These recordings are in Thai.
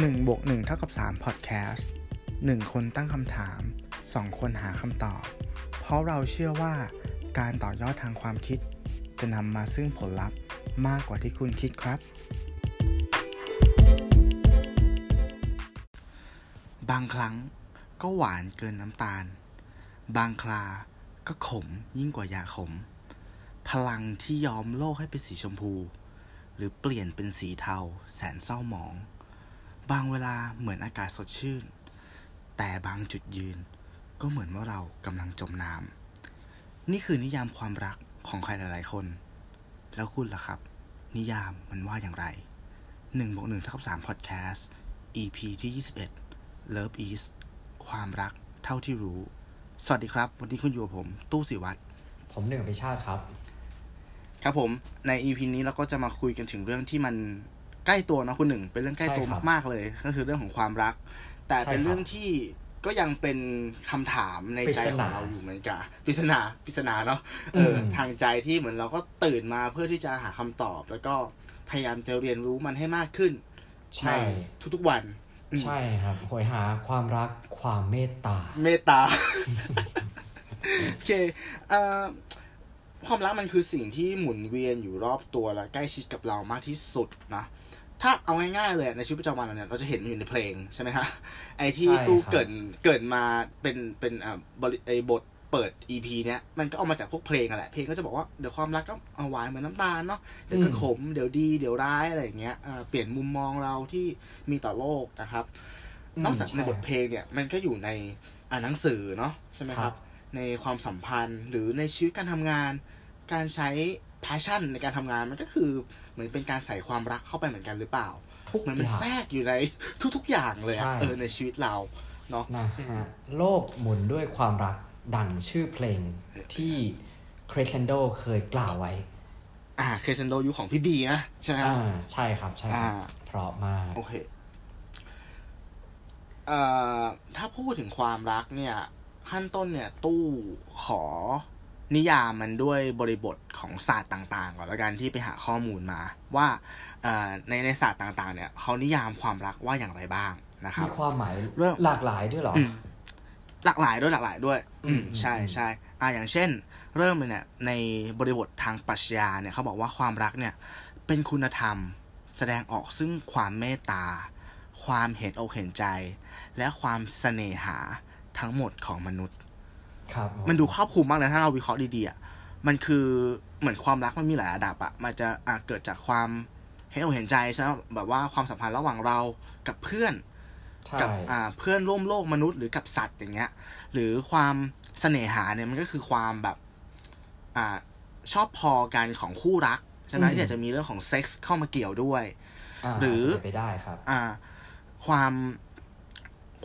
1บวก1เท่ากับ3 Podcast 1 คนตั้งคำถาม 2 คนหาคำตอบ เพราะเราเชื่อว่าการต่อยอดทางความคิด จะนำมาซึ่งผลลัพธ์มากกว่าที่คุณคิดครับ บางครั้งก็หวานเกินน้ำตาล บางคราก็ขมยิ่งกว่ายาขม พลังที่ยอมโลกให้เป็นสีชมพู หรือเปลี่ยนเป็นสีเทาแสนเศร้าหมอง บางเวลาเหมือนอากาศสดชื่น แต่บางจุดยืนก็เหมือนว่าเรากำลังจมน้ำนี่คือนิยามความรักของใครหลาย ๆ คน แล้วคุณล่ะครับ นิยามมันว่าอย่างไร1บวก1เท่ากับ3 Podcast EP ที่ 21 Love is ความรักเท่าที่รู้ สวัสดีครับ วันนี้คุณอยู่กับผม ตู้สิวัตรผมหนึ่งพิชาติครับ ครับผมใน EP นี้เราก็จะมาคุยกันถึงเรื่องที่มัน ใกล้ตัวเนอะคุณหนึ่ง เป็นเรื่องใกล้ตัวใช่ครับมากๆเลย ก็คือเรื่องของความรัก แต่ใช่ครับเป็นเรื่องที่ก็ยังเป็นคำถามในใจปริศของนาเราอยู่เหมือนกันปริศนาปริศนาเนาะเอออมทางใจที่เหมือนเราก็ตื่นมาเพื่อที่จะหาคำตอบ แล้วก็พยายามจะเรียนรู้มันให้มากขึ้นใช่ทุกๆวันอืมใช่ครับหวยหาความรักความเมตตา เมตตาโอเคเอ่อความรักมันคือสิ่งที่หมุนเวียนอยู่รอบตัวและใกล้ชิดกับเรามากที่สุดนะ ถ้าเอาง่ายๆเลยในชีวิตประจำวันเราเนี่ยเราจะเห็นมันอยู่ในเพลงใช่ไหมฮะไอที่ใช่ครับตู้เกิดเกิดมาเป็นเป็นอ่าบริไอบทเปิด EP เนี้ยมันก็เอามาจากพวกเพลงอะแหละ เพลงก็จะบอกว่าเดี๋ยวความรักก็เอาหวานเหมือนน้ำตาลเนาะเดี๋ยวก็ขมเดี๋ยวดีเดี๋ยวร้ายอะไรอย่างเงี้ยอ่าเปลี่ยนมุมมองเราที่มีต่อโลกนะครับ นอกจากในบทเพลงเนี่ยมันก็อยู่ในอ่านหนังสือเนาะใช่ไหมคครัรับบในความสัมพันธ์หรือในชีวิตการทำงาน การใช้ passion ในการทำงานมันก็คือเหมือนเป็นการใส่ความรักเข้าไปเหมือนกันหรือเปล่าทุกเหมือนอมันย่างแทรกอยู่ในทุก ๆ อย่างเลยอะใช่เออในชีวิตเราเนาะนะฮะโลกหมุนด้วยความรักดังชื่อเพลงที่คร e เซนโดเคยกล่าวไว้ อ่าเคซันโดยุคของพี่บีนะใช่ไหมครับอ่าใช่ครับ ใช่ครับอ่าเพราะมากโอเคเอ่อถ้าพูดถึงความรักเนี่ย ขั้นต้นเนี่ยตู้ขอ นิยามมันด้วยบริบทของศาสตร์ต่างๆก่อนแล้วกันที่ไปหาข้อมูลมา ว่าเอ่อในในศาสตร์ต่างๆเนี่ยเขานิยามความรักว่าอย่างไรบ้างนะครับมีความหมายเรื่องหลากหลายด้วยเหรออืมหลากหลายด้วยหลากหลายด้วย อืมอืมใช่อืมใช่อ่าอย่างเช่น เริ่มเลยเนี่ยในบริบททางปรัชญาเนี่ยเขาบอกว่าความรักเนี่ย เป็นคุณธรรมแสดงออกซึ่งความเมตตา ความเห็นอกเห็นใจ และความเสน่หาทั้งหมดของมนุษย์ครับ มันดูครอบคลุมมากเลยถ้าเราวิเคราะห์ดีๆอะมันคือเหมือนความรักมันมีหลายระดับอะมันจะอะเกิดจากความเห็นอกเห็นใจใช่ไหมแบบว่าความสัมพันธ์ระหว่างเรากับเพื่อนใช่กับอ่าเพื่อนร่วมโลกมนุษย์หรือกับสัตว์อย่างเงี้ย หรือความเสน่หาเนี่ยมันก็คือความแบบอ่าชอบพอกันของคู่รักใช่ไหมที่อาจจะมีเรื่องของเซ็กส์เข้ามาเกี่ยวด้วยาหรือาจจะเป็นไปได้ครับ อ่า ความ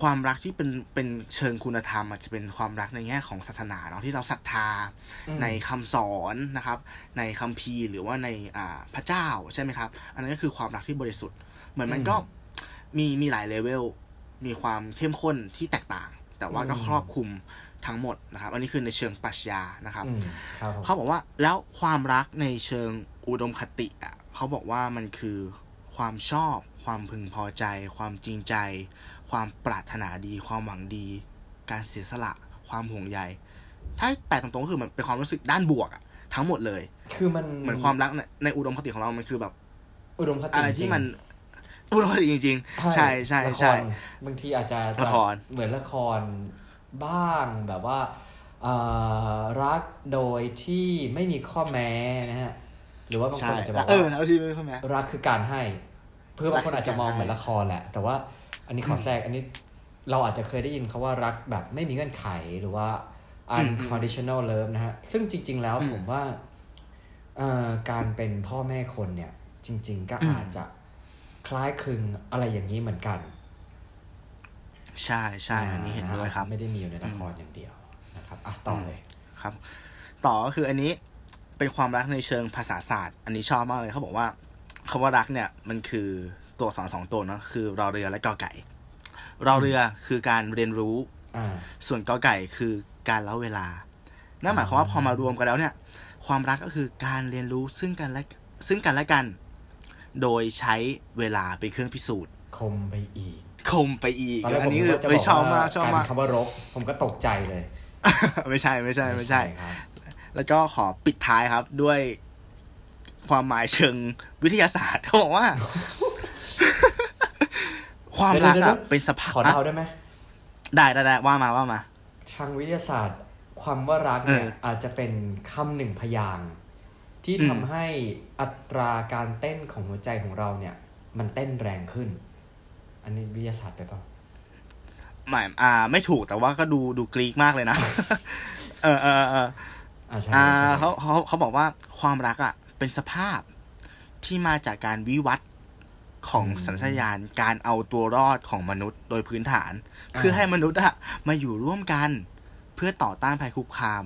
ความรักที่เป็นเป็นเชิงคุณธรรมอาจจะเป็นความรักในแง่ของศาสนาเนาะที่เราศรัทธาอืมในคำสอนนะครับ ในคัมภีร์หรือว่าในอ่าพระเจ้าใช่ไหมครับ อันนั้นก็คือความรักที่บริสุทธิ์ เหมือนมันก็มีมีหลายเลเวลมีความเข้มข้นที่แตกต่าง แต่ว่าก็อืมครอบคลุมทั้งหมดนะครับ อันนี้คือในเชิงปรัชญานะครับอืมครับผมเขาบอกว่าแล้วความรักในเชิงอุดมคติอะเขาบอกว่ามันคือความชอบ ความพึงพอใจ ความจริงใจ ความปรารถนาดี ความหวังดี การเสียสละ ความห่วงใย ถ้าแปลตรงๆก็คือมันเป็นความรู้สึกด้านบวกอะทั้งหมดเลย คือมันเหมือนความรักในในอุดมคติของเรา มันคือแบบ อุดมคติอะไรที่จงๆมันอุดมคติจริง ๆ ใช่ใช่ละคใช่รบางทีอาจจะละครเหมือนละครบ้างแบบว่าเอ่อรักโดยที่ไม่มีข้อแม้นะฮะหรือว่าบางคใช่นอาจจะบอกเออว่าแล้วที่ไม่เข้าไหมรักคือการให้ เพื่อบางคนรักคืออาจจะมองการให้เหมือนละครแหละ แต่ว่า อันนี้ขอแทรกอันนี้เราอาจจะเคยได้ยินเขาว่ารักแบบไม่มีเงื่อนไขหรือว่า unconditional love นะฮะ ซึ่งจริง ๆ แล้วอืมผมว่าเอ่อการเป็นพ่อแม่คนเนี่ย จริง ๆ ก็อืมอาจจะคล้ายคลึงอะไรอย่างนี้เหมือนกัน ใช่ใช่อันนี้เห็นด้วยครับ ไม่ได้มีอยู่ในละครอย่างเดียวนะครับอะต่อเลยครับ ต่อก็คืออันนี้เป็นความรักในเชิงภาษาศาสตร์ อันนี้ชอบมากเลยเขาบอกว่าคำว่ารักเนี่ยมันคือ ตัวสอนสองตัวเนาะคือรอเรือและกอไก่รอเรือคือการเรียนรู้อ่าส่วนกอไก่คือการเล่าเวลา นั่นหมายความว่าพอมารวมกันแล้วเนี่ย ความรักก็คือการเรียนรู้ซึ่งกันและซึ่งกันและกัน โดยใช้เวลาเป็นเครื่องพิสูจน์ คมไปอีก คมไปอีกตอนแรกอัผมนนี้นึกคือว่าจะบเอ้ยอกชอบว่ามากชอบกลายมาเป็กนคำว่ารกผมก็ตกใจเลย ไม่ใช่ไม่ใช่ไม่ใช่ครับแล้วก็ขอปิดท้ายครับด้วยความหมายเชิงวิทยาศาสตร์เขาบอกว่า ความรักเดี๋ยวอะๆๆเป็นสภาขอพเดาได้ไหมได้ได้ได้ว่ามาว่ามา ทางวิทยาศาสตร์ความว่ารักเนี่ยเอออาจจะเป็นคำหนึ่งพยางค์ที่อืมทำให้อัตราการเต้นของหัวใจของเราเนี่ย มันเต้นแรงขึ้น อันนี้วิทยาศาสตร์ไปเปล่าหมายอ่า ไม่ถูกแต่ว่าก็ดูดูกรีกมากเลยนะ เออเออเอออ่าใช่อ่าใช่เขาเขาเขาบอกว่าความรักอะ เป็นสภาพที่มาจากการวิวัฒน์ ของสัญชาตญาณการเอาตัวรอดของมนุษย์โดยพื้นฐาน เพื่อให้มนุษย์อะมาอยู่ร่วมกัน เพื่อต่อต้านภัยคุกคาม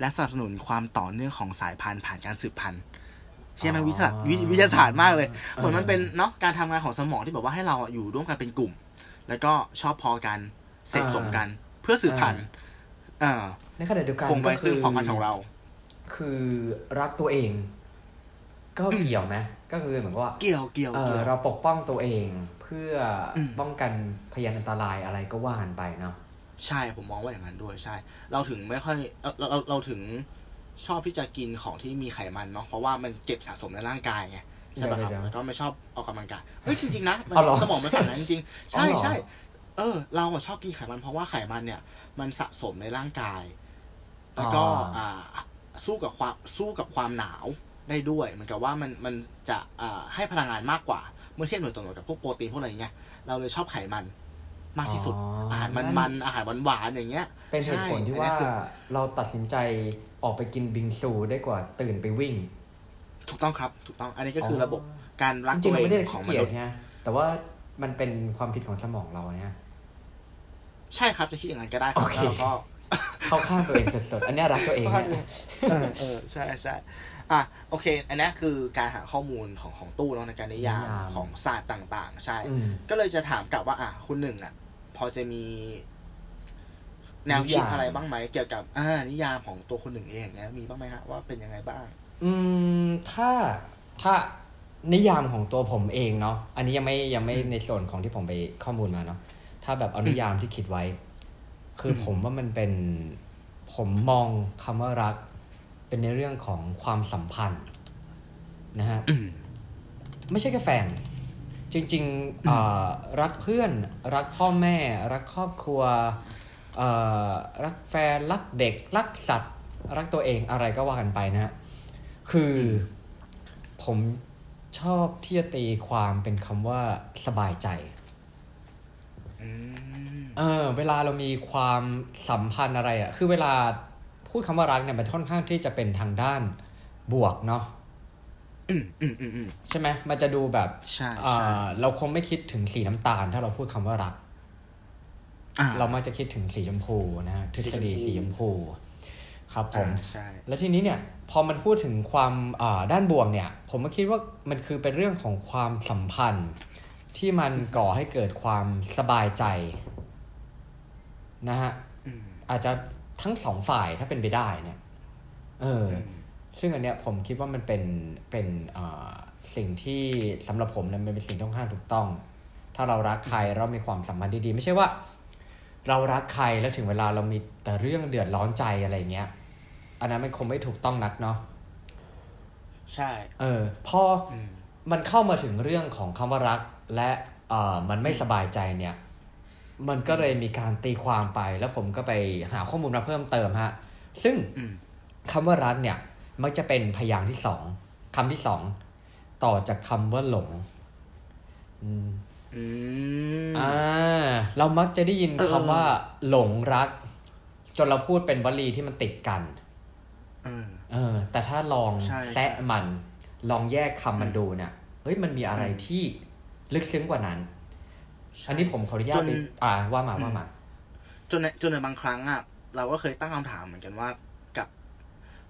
และสนับสนุนความต่อเนื่องของสายพันธุ์ผ่านการสืบพันธุ์ใช่ไหมวิทยาศาสตร์วิวิทยาศาสตร์มากเลยเหมือนมันเป็นเนาะการทำงานของสมองที่แบบว่าให้เราอะอยู่ร่วมกันเป็นกลุ่ม แล้วก็ชอบพอกันเสพสมกัน เพื่อสืบพันธุ์อ่าในขณะเดียวกันคงไว้ก็ซึ่งความพันธุ์ของเรา คือรักตัวเอง ก็เกี่ยวไหม ก็คือเหมือนกับว่าเกี่ยวเกี่ยวเออเกี่ยวเราปกป้องตัวเองเพื่ออมป้องกันพยานอันตรายอะไรก็ว่ากันไปเนาะใช่ผมมองว่าอย่างนั้นด้วยใช่ เราถึงไม่ค่อยเราเราเราเราถึงชอบที่จะกินของที่มีไขมันเนาะเพราะว่ามันเก็บสะสมในร่างกายไงใช่ป่ะครับเดี๋ยวๆแล้วก็ไม่ชอบออกกำลังกายเฮ้ยจริงๆนะมันเอาเหรอสมองมันสั่งนั้นจริงๆอ๋อใช่เหรอใช่เออ เราอะชอบกินไขมันเพราะว่าไขมันเนี่ย มันสะสมในร่างกาย แล้วก็อ่าสู้กับความสู้กับความหนาว ได้ด้วยเหมือนกับว่ามันมันจะอ่าให้พลังงานมากกว่า เมื่อเทียบหน่วยต่อหน่วยกับพวกโปรตีนพวกอะไรอย่างเงี้ยเราเลยชอบไขมันมากที่สุด อาหารมันๆอาหารหวานๆอย่างเงี้ย เป็นเหตุผลที่ใช่ว่าอันนี้คือเราตัดสินใจออกไปกินบิงซูได้กว่าตื่นไปวิ่ง ถูกต้องครับถูกต้องอันนี้ก็คือออระบบการรักจริตังวๆมันเอไม่ได้งของขี้มเกียนุจษย์ไงแต่ว่ามันเป็นความผิดของสมองเราเนี่ยใช่ครับจะคิดอย่างนั้นก็ได้ครัโอบเคแล้วก็เข้าข้างตัวเองสดๆ อันเนี้ยรักตัวเองเนี่ยเออเออใช่ใช่ อะโอเค อันนี้คือการหาข้อมูลของของตู้เนาะในการนิยามนิยามของศาสตร์ต่าง ๆ ใช่อืมก็เลยจะถามกลับว่า อะคุณหนึ่งอะ พอจะมี แนวคิดนิยามอะไรบ้างไหมเกี่ยวกับอ่านิยามของตัวคุณหนึ่งเองเนี่ยมีบ้างไหมฮะว่าเป็นยังไงบ้าง อืมถ้าถ้านิยามของตัวผมเองเนาะอันนี้ยังไม่ยังไม่ในส่วนของที่ผมไปข้อมูลมาเนาะถ้าแบบเอานิยามที่คิดไว้ คืออมผมว่ามันเป็น ผมมองคำว่ารัก เป็นในเรื่องของความสัมพันธ์นะฮะอืมไม่ใช่แค่แฟน จริงๆอ่ารักเพื่อน รักพ่อแม่ รักครอบครัวเอ่อรักแฟน รักเด็ก รักสัตว์ รักตัวเองอะไรก็ว่ากันไปนะฮะคือผมชอบที่จะตีความเป็นคำว่าสบายใจอืมเออ เวลาเรามีความสัมพันธ์อะไรอะคือเวลา พูดคำว่ารักเนี่ยมันค่อนข้างที่จะเป็นทางด้านบวกเนาะอืมอืมอืมอืมใช่ไหมมันจะดูแบบใช่อ่าใช่เราคงไม่คิดถึงสีน้ำตาล ถ้าเราพูดคำว่ารักอ่าเรามักจะคิดถึงสีชมพูนะฮะทฤษฎีสีสีชชมมพูพู ครับผมอ่าใช่แล้วทีนี้เนี่ย พอมันพูดถึงความอ่าด้านบวกเนี่ย ผมก็คิดว่ามันคือเป็นเรื่องของความสัมพันธ์ที่มันก่อให้เกิดความสบายใจ นะฮะอืมอาจจะ ทั้งสองฝ่ายถ้าเป็นไปได้เนี่ย เอออือมซึ่งอันเนี้ยผมคิดว่ามันเป็นเป็นอ่าสิ่งที่สำหรับผมเนี่ยมันเป็นสิ่งที่ค่อนข้างถูกต้อง ถ้าเรารักใครเรามีความสัมพันธ์ที่ดีไม่ใช่ว่า เรารักใครแล้วถึงเวลาเรามีแต่เรื่องเดือดร้อนใจอะไรเงี้ย อันนั้นมันคงไม่ถูกต้องนักเนาะใช่ เออ พออืมมันเข้ามาถึงเรื่องของคำว่ารักและเอ่อมันไม่สบายใจเนี่ย มันก็เลยมีการตีความไป แล้วผมก็ไปหาข้อมูลมาเพิ่มเติมฮะ ซึ่งอืมคำว่ารักเนี่ย มักจะเป็นพยางค์ที่สองคำที่สองต่อจากคำว่าหลงอืมอืมอ่าเรามักจะได้ยินเออคำว่า หลงรัก จนเราพูดเป็นวลีที่มันติดกันเออเออแต่ถ้าลองใช่แซะใช่มัน ลองแยกคำมันดูเนี่ยเฮ้ยมันมีอะไรอืมที่ลึกซึ้งกว่านั้นใช่ อันนี้ผมขออนุญาตจนไปอ่าว่ามาว่ามา จนในจนในบางครั้งอะเราก็เคยตั้งคำถามเหมือนกันว่ากับ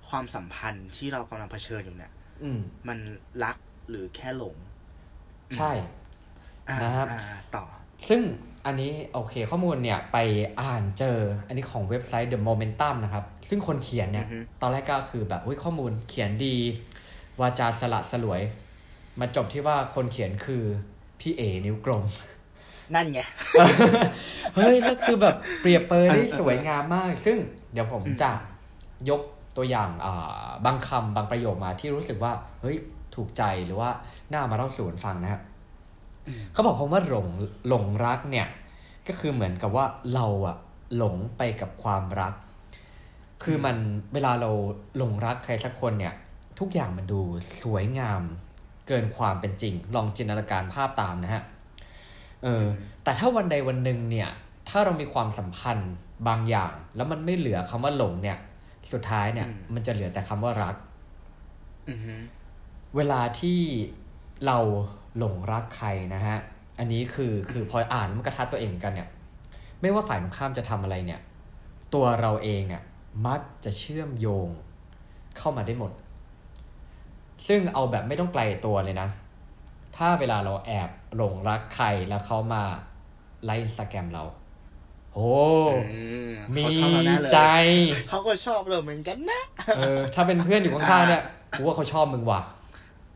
ความสัมพันธ์ที่เรากำลังเผชิญอยู่เนี่ย อืม มันรักหรือแค่หลง ใช่อ่านะครับอ่าต่อ ซึ่งอันนี้โอเคข้อมูลเนี่ยไปอ่านเจอ อันนี้ของเว็บไซต์ The Momentum นะครับ ซึ่งคนเขียนเนี่ยอือฮึตอนแรกก็คือแบบอุ้ยข้อมูลเขียนดีวาจาสละสลวย มาจบที่ว่าคนเขียนคือพี่เอนิ้วกลม นั่นไง เฮ้ยแล้วคือแบบเปรียบเปรยได้สวยงามมาก ซึ่งเดี๋ยวผมจะยกตัวอย่างบางคำบางประโยคมาที่รู้สึกว่า เฮ้ย ถูกใจหรือว่าน่ามาเล่าสู่กันฟังนะฮะเขาบอกคำว่าหลงหลงรักเนี่ย ก็คือเหมือนกับว่าเราอะหลงไปกับความรัก คือมันเวลาเราหลงรักใครสักคนเนี่ย ทุกอย่างมันดูสวยงามเกินความเป็นจริง ลองจินตนาการภาพตามนะฮะ เออ แต่ถ้าวันใดวันหนึ่งเนี่ย ถ้าเรามีความสัมพันธ์บางอย่าง แล้วมันไม่เหลือคำว่าหลงเนี่ย สุดท้ายเนี่ยอืมมันจะเหลือแต่คำว่ารักอือฮึเวลาที่เราหลงรักใครนะฮะ อันนี้คือคือพออ่านมันกระทัดตัวเองเหมือนกันเนี่ย ไม่ว่าฝ่ายตรงข้ามจะทำอะไรเนี่ย ตัวเราเองเนี่ยมักจะเชื่อมโยงเข้ามาได้หมด ซึ่งเอาแบบไม่ต้องไกลตัวเลยนะ ถ้าเวลาเราแอบหลงรักใครแล้วเขามาไลค์อินสตาแกรมเราโอ้อืมมีเขาชอบเราแน่เลยใจ เขาก็ชอบเราเหมือนกันนะ เออ ถ้าเป็นเพื่อนอยู่ข้างๆเนี่ยกูว่าเขาชอบมึงว่ะ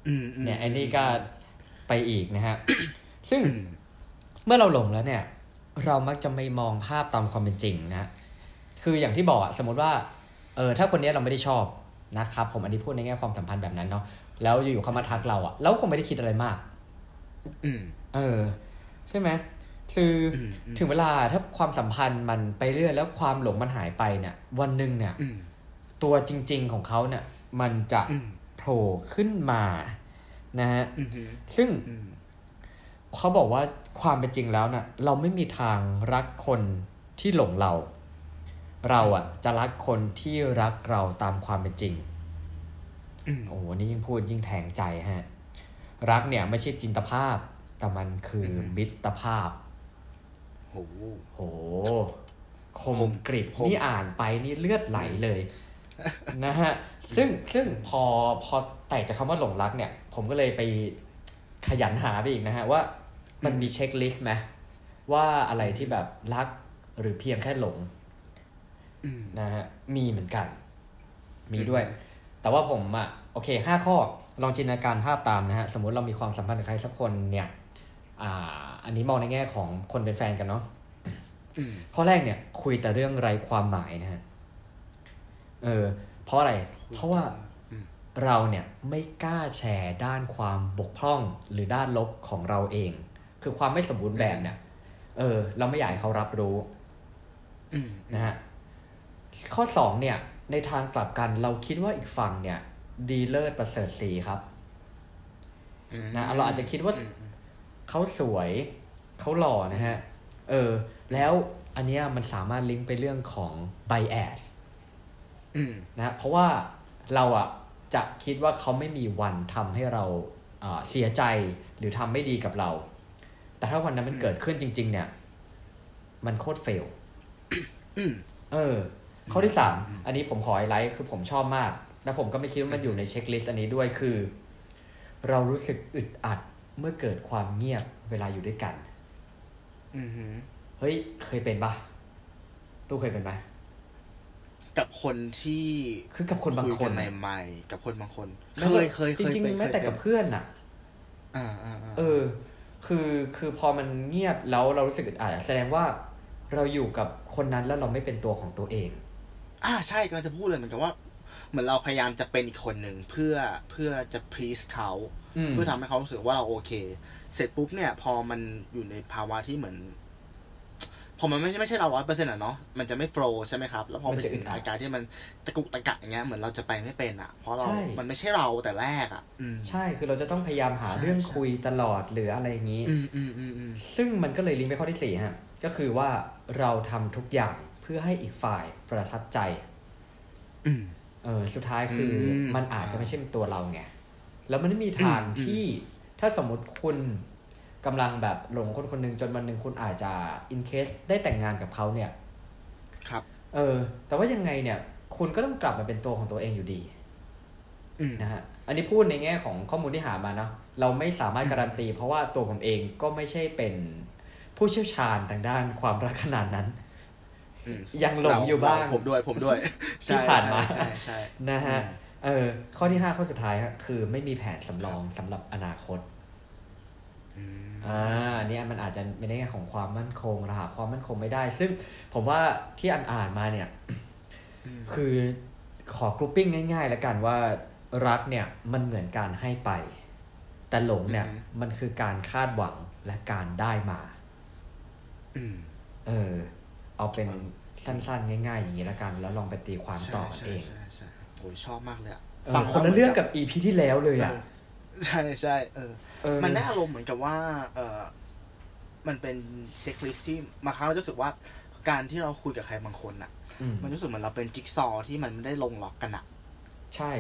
อืมมเนี่ยไอ้นี่ก็ไปอีกนะฮะ ซึ่งอืมเมื่อเราหลงแล้วเนี่ย เรามักจะไม่มองภาพตามความเป็นจริงนะ คืออย่างที่บอกอะสมมติว่า เออถ้าคนนี้เราไม่ได้ชอบนะครับ ผมอันนี้พูดในแง่ความสัมพันธ์แบบนั้นเนาะ แล้วอยู่ๆเขามาทักเราอะเราคงไม่ได้คิดอะไรมากอืมเออ ใช่ไหมคืออมอืมถึงเวลาถ้าความสัมพันธ์มันไปเรื่อยแล้วความหลงมันหายไปเนี่ย วันหนึ่งเนี่ยอืมตัวจริง ๆของเขาเนี่ย มันจะอืมโผล่ขึ้นมานะฮะอืมฮึซึ่งอืมเขาบอกว่าความเป็นจริงแล้วน่ะ เราไม่มีทางรักคนที่หลงเรา เราอะ จะรักคนที่รักเราตามความเป็นจริงอืม โอ้โหนี่ยิ่งพูดยิ่งแทงใจฮะ รักเนี่ยไม่ใช่จินตภาพ แต่มันคืออมมิตรภาพโหโหคมกริบคมนี่อ่านไปนี่เลือดไหลเลยนะฮะ ซึ่งซึ่งพอพอแตกจากคำว่าหลงรักเนี่ย ผมก็เลยไปขยันหาไปอีกนะฮะ ว่ามันมีเช็คลิสต์ไหมว่าอะไรที่แบบรักหรือเพียงแค่หลงอืมนะฮะ มีเหมือนกัน มีด้วย แต่ว่าผมอะโอเคห้าข้อลองจินตนาการภาพตามนะฮะสมมุติเรามีความสัมพันธ์กับใครสักคนเนี่ยอ่าอันนี้มองในแง่ของคนเป็นแฟนกันเนาะอืมข้อแรกเนี่ย คุยแต่เรื่องไร้ความหมายนะฮะเออเพราะอะไร เพราะว่าอืมเราเนี่ยไม่กล้าแชร์ด้านความบกพร่องหรือด้านลบของเราเอง คือความไม่สมบูรณ์แบบเนี่ยเออ เราไม่อยากให้เขารับรู้อืมนะฮะข้อสองเนี่ย ในทางกลับกันเราคิดว่าอีกฝั่งเนี่ย ดีเลิศประเสริฐสีครับอืมนะเราอาจจะคิดว่าอืมอืมเขาสวยเขาหล่อนะฮะ เออ แล้วอันเนี้ยมันสามารถลิงก์ไปเรื่องของ bias อืมนะเพราะว่าเราอะจะคิดว่าเขาไม่มีวันทำให้เราอ่าเสียใจหรือทำไม่ดีกับเรา แต่ถ้าวันนั้นมันเกิดขึ้นจริง ๆ เนี่ย มันโคตร fail อืมเออ ข้อที่สามอันนี้ผมขอไฮไลท์คือผมชอบมาก และผมก็ไม่คิดว่ามันอยู่ใน checklist อันนี้ด้วยคือ เรารู้สึกอึดอัดเมื่อเกิดความเงียบเวลาอยู่ด้วยกันอืมฮึเฮ้ย เคยเป็นปะตู้เคยเป็นปะกับคนที่คือกับคนบางคนยกัน่ะใหม่ๆกับคนบางคนแม้เคว่ายเคยเคจยริงเป็นๆแม้แต่กับเคยเป็นเพื่อนน่ะอ่าอ่าอ่าเออ คือคือพอมันเงียบแล้วเรารู้สึกอึดอัดอะแสดงว่าเราอยู่กับคนนั้นแล้วเราไม่เป็นตัวของตัวเอง อ่าใช่กำลังจะพูดเลยเหมือนกับว่า เหมือนเราพยายามจะเป็นอีกคนหนึ่งเพื่อเพื่อจะ please เขาอืมเพื่อทำให้เขารู้สึกว่าเราโอเค เสร็จปุ๊บเนี่ย พอมันอยู่ในภาวะที่เหมือนพอมันไม่ใช่ไม่ใช่เราร้อยเปอร์เซ็นต์อะเนาะ มันจะไม่โฟล์ใช่ไหมครับ แล้วพอมันเป็นจะอึดอัดอาการที่มันตะกุกตะกักอย่างเงี้ย เหมือนเราจะไปไม่เป็นอะ เพราะเราใช่มันไม่ใช่เราแต่แรกอะอืมใช่ คือเราจะต้องพยายามหาใช่เรื่องใช่คุยตลอดหรืออะไรอย่างนี้อืมอืมอืมอืมซึ่งมันก็เลยลิงก์ไปข้อที่สี่ฮะ ก็คือว่าเราทำทุกอย่างเพื่อให้อีกฝ่ายประทับใจอืมเออสุดท้ายคืออมมันอาจจะไม่ใช่เป็นตัวเราไง แล้วมันไม่มีทางอืมที่ถ้าสมมติคุณกำลังแบบหลงคนคนหนึ่งจนวันหนึ่งคุณอาจจะอินเคสได้แต่งงานกับเขาเนี่ย ครับ เออ แต่ว่ายังไงเนี่ย คุณก็ต้องกลับมาเป็นตัวของตัวเองอยู่ดีอืมนะฮะอันนี้พูดในแง่ของข้อมูลที่หามาเนาะเราไม่สามารถการันตี เพราะว่าตัวผมเองก็ไม่ใช่เป็นผู้เชี่ยวชาญทางด้านความรักขนาดนั้นอืม ยังหลงอยู่บ้างเรผมด้วยผมด้วยที่ผ่านมาใช่ใช่ใช่นะฮะอืมเออข้อที่ห้าข้อสุดท้ายฮะคือไม่มีแผนสำรองสำหรับอนาคตอืมอ่าอันนี้มันอาจจะเป็นในแง่ของความมั่นคงเราหาความมั่นคงไม่ได้ ซึ่งผมว่าที่อ่านอ่านๆมาเนี่ยมคือขอกรุ๊ปปิ้งง่ายๆ แล้วกันว่ารักเนี่ยมันเหมือนการให้ไป แต่หลงเนี่ยอือฮึมันคือการคาดหวังและการได้มาอืมเออ เอาเป็นสั้นๆ ง่ายๆ อย่างนี้แล้วกัน แล้วลองไปตีความต่อกันใช่เองใช่ใช่โอ้ยชอบมากเลยอะเออคนละเรื่องกับอีพีที่แล้วเลยอะเออใช่ใช่เออเออมันได้อารมณ์เหมือนกับว่า เออมันเป็นเช็คลิสต์ที่บางครั้งเราจะรู้สึกว่าการที่เราคุยกับใครบางคนอะอืมมันรู้สึกเหมือนเราเป็นจิ๊กซอว์ที่มันไม่ได้ลงล็อกกันอะใช่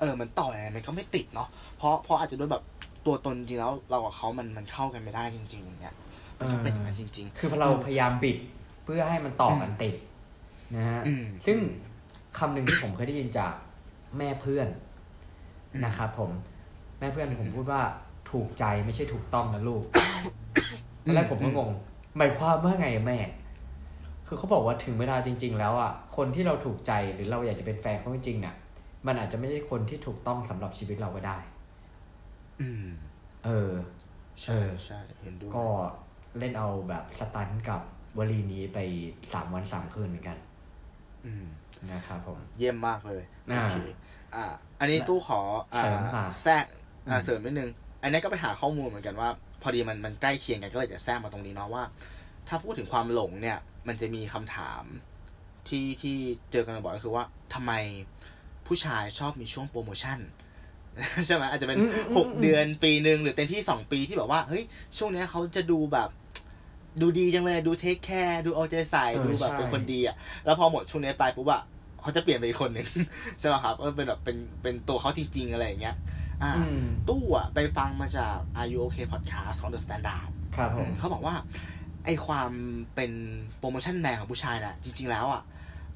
เออ มันต่อยังไงมันก็ไม่ติดเนาะเพราะเพราะอาจจะด้วยแบบตัวตนจริงแล้วเรากับเขามันมันเข้ากันไม่ได้จริง ๆ อย่างเงี้ยมันก็เป็นอย่างนั้นจริง ๆ คือเราพยายามบิดเพื่อให้มันต่อกันติดนะฮะอืมซึ่งคำหนึ่งที่ผมเคยได้ยินจากแม่เพื่อนอืมนะครับผมแม่เพื่อนผมพูดว่าถูกใจไม่ใช่ถูกต้องนะลูกตอนแรกผมก็งงหมายความว่าไงอะแม่ คือเขาบอกว่าถึงเวลาจริง ๆ แล้วอะคนที่เราถูกใจหรือเราอยากจะเป็นแฟนเขาจริงๆเนี่ยมันอาจจะไม่ใช่คนที่ถูกต้องสำหรับชีวิตเราก็ได้ อืม เออ ใช่ใช่เห็นด้วยก็เล่นเอาแบบสตันกับ วลีนี้ไปสามวันสามคืนเหมือนกัน อืมนะครับผม เยี่ยมมากเลยอ่าโอเคอ่า อันนี้ตู้ขออ่าเสริมมาแทรกอ่าอืมเสริมนิดนึง อันนี้ก็ไปหาข้อมูลเหมือนกันว่า พอดีมันมันใกล้เคียงกันก็เลยจะแทรกมาตรงนี้เนาะว่า ถ้าพูดถึงความหลงเนี่ย มันจะมีคำถามที่ที่เจอกันบ่อยก็คือว่าทำไมผู้ชายชอบมีช่วงโปรโมชั่นใช่ไหมอาจจะเป็นอืมอืมอืมหกเดือนปีหนึ่งหรือเต็มที่สองปีที่แบบว่าเฮ้ยช่วงเนี้ยเขาจะดูแบบ ดูดีจังเลยดู take care ดูเอาใจใส่เออดูแบบใช่เป็นคนดีอะแล้วพอหมดช่วงนี้ไปปุ๊บอะเขาจะเปลี่ยนไปอีกคนหนึ่งใช่ไหมครับก็เป็นแบบเป็นเป็นตัวเขาจริงๆอะไรอย่างเงี้ยอ่าอืมตู้อะไปฟังมาจาก Are You Okay Podcast ของ The Standard ครับผมเขาบอกว่าไอความเป็นโปรโมชั่นแมนของผู้ชายน่ะ จริง ๆแล้วอะ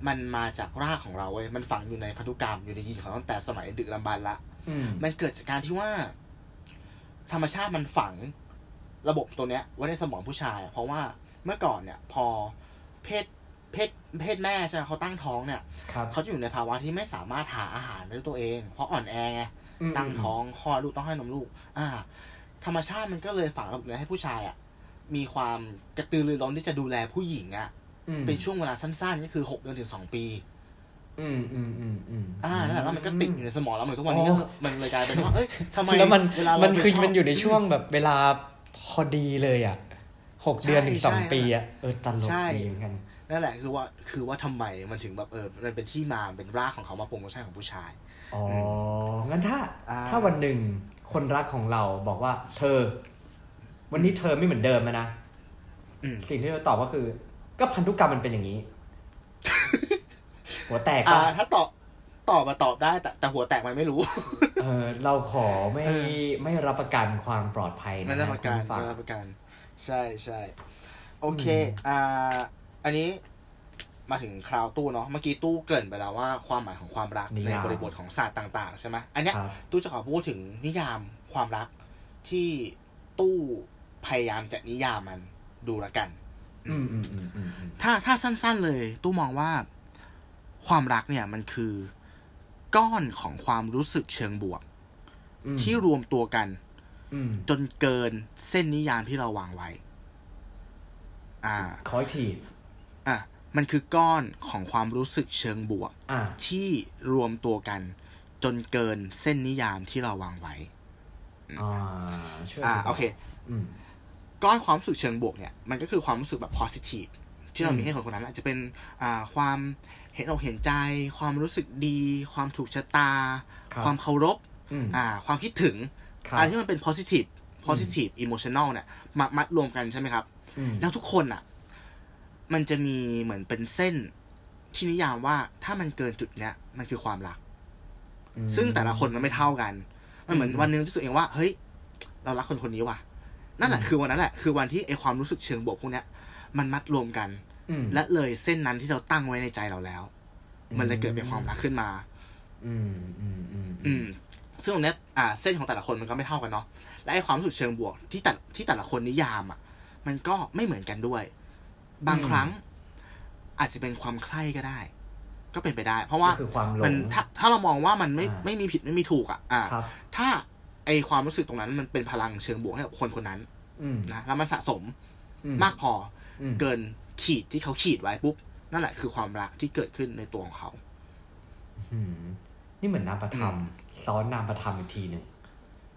มันมาจากรากของเราเว้ยมันฝังอยู่ในพันธุกรรมอยู่ในยีนของเราตั้งแต่สมัยดึกดำบรรพ์ละอืมมันเกิดจากการที่ว่า ธรรมชาติมันฝัง ระบบตัวเนี้ยไว้ในสมองผู้ชายอะเพราะว่าเมื่อก่อนเนี่ยพอเพศเพศเพศแม่ใช่ไหมเขาตั้งท้องเนี่ยครับเขาจะอยู่ในภาวะที่ไม่สามารถหาอาหารได้ด้วยตัวเอง เพราะอ่อนแอไงอืมตั้งท้องคลอดลูกต้องให้นมลูก อ่า ธรรมชาติมันก็เลยฝังระบบนี้ให้ผู้ชายอะมีความกระตือรือร้นที่จะดูแลผู้หญิงอะอืมเป็นช่วงเวลาสั้นๆ ก็คือหกเดือนถึงสองปี อืมอืมอืมอืมอ่านั่นแหละแล้วมันก็ติดอยู่ในสมองแล้วเหมือนทุกวันนี้ก็อ๋อมันเลยกลายเป็นว่าเอ้ยทำไมแล้วมันเวลาเรามันคือไปชบมันอยู่ในช่วงแบบเวลา พอดีเลยอะหกใช่เดือนถึงสองใช่ปีอะเออตลกใช่ดีเหมือนกันนั่นแหละคือว่าคือว่าทำไมมันถึงแบบเออมันเป็นที่มาเป็นรากของเขามาโปรโมชั่นของผู้ชายอ๋องั้นถ้าอ่าถ้าวันหนึ่งคนรักของเราบอกว่า เธอ วันนี้เธอไม่เหมือนเดิมแล้วนะอืมสิ่งที่เราตอบก็คือ ก็พันธุกรรมมันเป็นอย่างนี้ หัวแตกอ่าปะถ้าตอบ ตอบมาตอบได้ แต่แต่หัวแตกมันไม่รู้ เออเราขอไม่เออไม่รับประกันความปลอดภัยไม่นะรับประกันคุณผู้ฟังไม่รับประกัน ใช่ใช่โอเคอืมอ่า อันนี้มาถึงคราวตู้เนาะ เมื่อกี้ตู้เกริ่นไปแล้วว่าความหมายของความรักนิในยามบริบทของศาสตร์ต่าง ๆ ใช่ไหมอันเนี้ยครับตู้จะขอพูดถึงนิยามความรักที่ตู้พยายามจะนิยามมันดูละกัน อืมอืมอืมอืมอืมถ้าถ้าสั้น ๆ เลย ตู้มองว่า ความรักเนี่ยมันคือ ก้อนของความรู้สึกเชิงบวกอืมที่รวมตัวกันอืมจนเกินเส้นนิยามที่เราวางไว้อ่าขออีกทีอะมันคือก้อนของความรู้สึกเชิงบวกอ่าที่รวมตัวกันจนเกินเส้นนิยามที่เราวางไว้ อ่าช่วยอ่าดูโอเคอืมก้อนความรู้สึกเชิงบวกเนี่ย มันก็คือความรู้สึกแบบ positive ที่เราอืมมีให้คนคนนั้นอาจจะเป็นอ่าความ เห็นอกเห็นใจ ความรู้สึกดี ความถูกชะตาครับความเคารพอืมอ่า ความคิดถึงครับอะไรที่มันเป็น positive positive emotional เนี่ยมามัดรวมกันใช่ไหมครับอืมแล้วทุกคนอะ มันจะมีเหมือนเป็นเส้นที่นิยามว่าถ้ามันเกินจุดเนี้ยมันคือความรักอืมซึ่งแต่ละคนมันไม่เท่ากันมันเหมือนอืมวันหนึงรู้สึกเองว่า เฮ้ย เรารักคนคนนี้ว่ะ นั่นแหละอืมคือวันนั้นแหละ คือวันที่ไอความรู้สึกเชิงบวกพวกเนี้ย มันมัดรวมกันอืม และเลยเส้นนั้นที่เราตั้งไว้ในใจเราแล้ว มันเลยเกิดเป็นความรักขึ้นมา อืมอืมอืมอืมซึ่งตรงเนี้ยอ่า เส้นของแต่ละคนมันก็ไม่เท่ากันเนาะและไอความรู้สึกเชิงบวกที่แต่ที่แต่ละคนนิยามอะ มันก็ไม่เหมือนกันด้วย บางครั้ง อาจจะเป็นความใคร่ก็ได้ ก็เป็นไปได้ เพราะว่าก็คือความหลมันงถ้าถ้าเรามองว่ามันไม่อ่าไม่มีผิดไม่มีถูกอะ อ่าครับถ้าไอความรู้สึกตรงนั้นมันเป็นพลังเชิงบวกให้กับคนคนนั้นอืมนะแล้วมันสะสมอืมมากพออืมเกิน ขีดที่เขาขีดไว้ปุ๊บ นั่นแหละคือความรักที่เกิดขึ้นในตัวของเขาอืมนี่เหมือนนามธรรมอืมซ้อนนามธรรมอีกทีหนึ่ง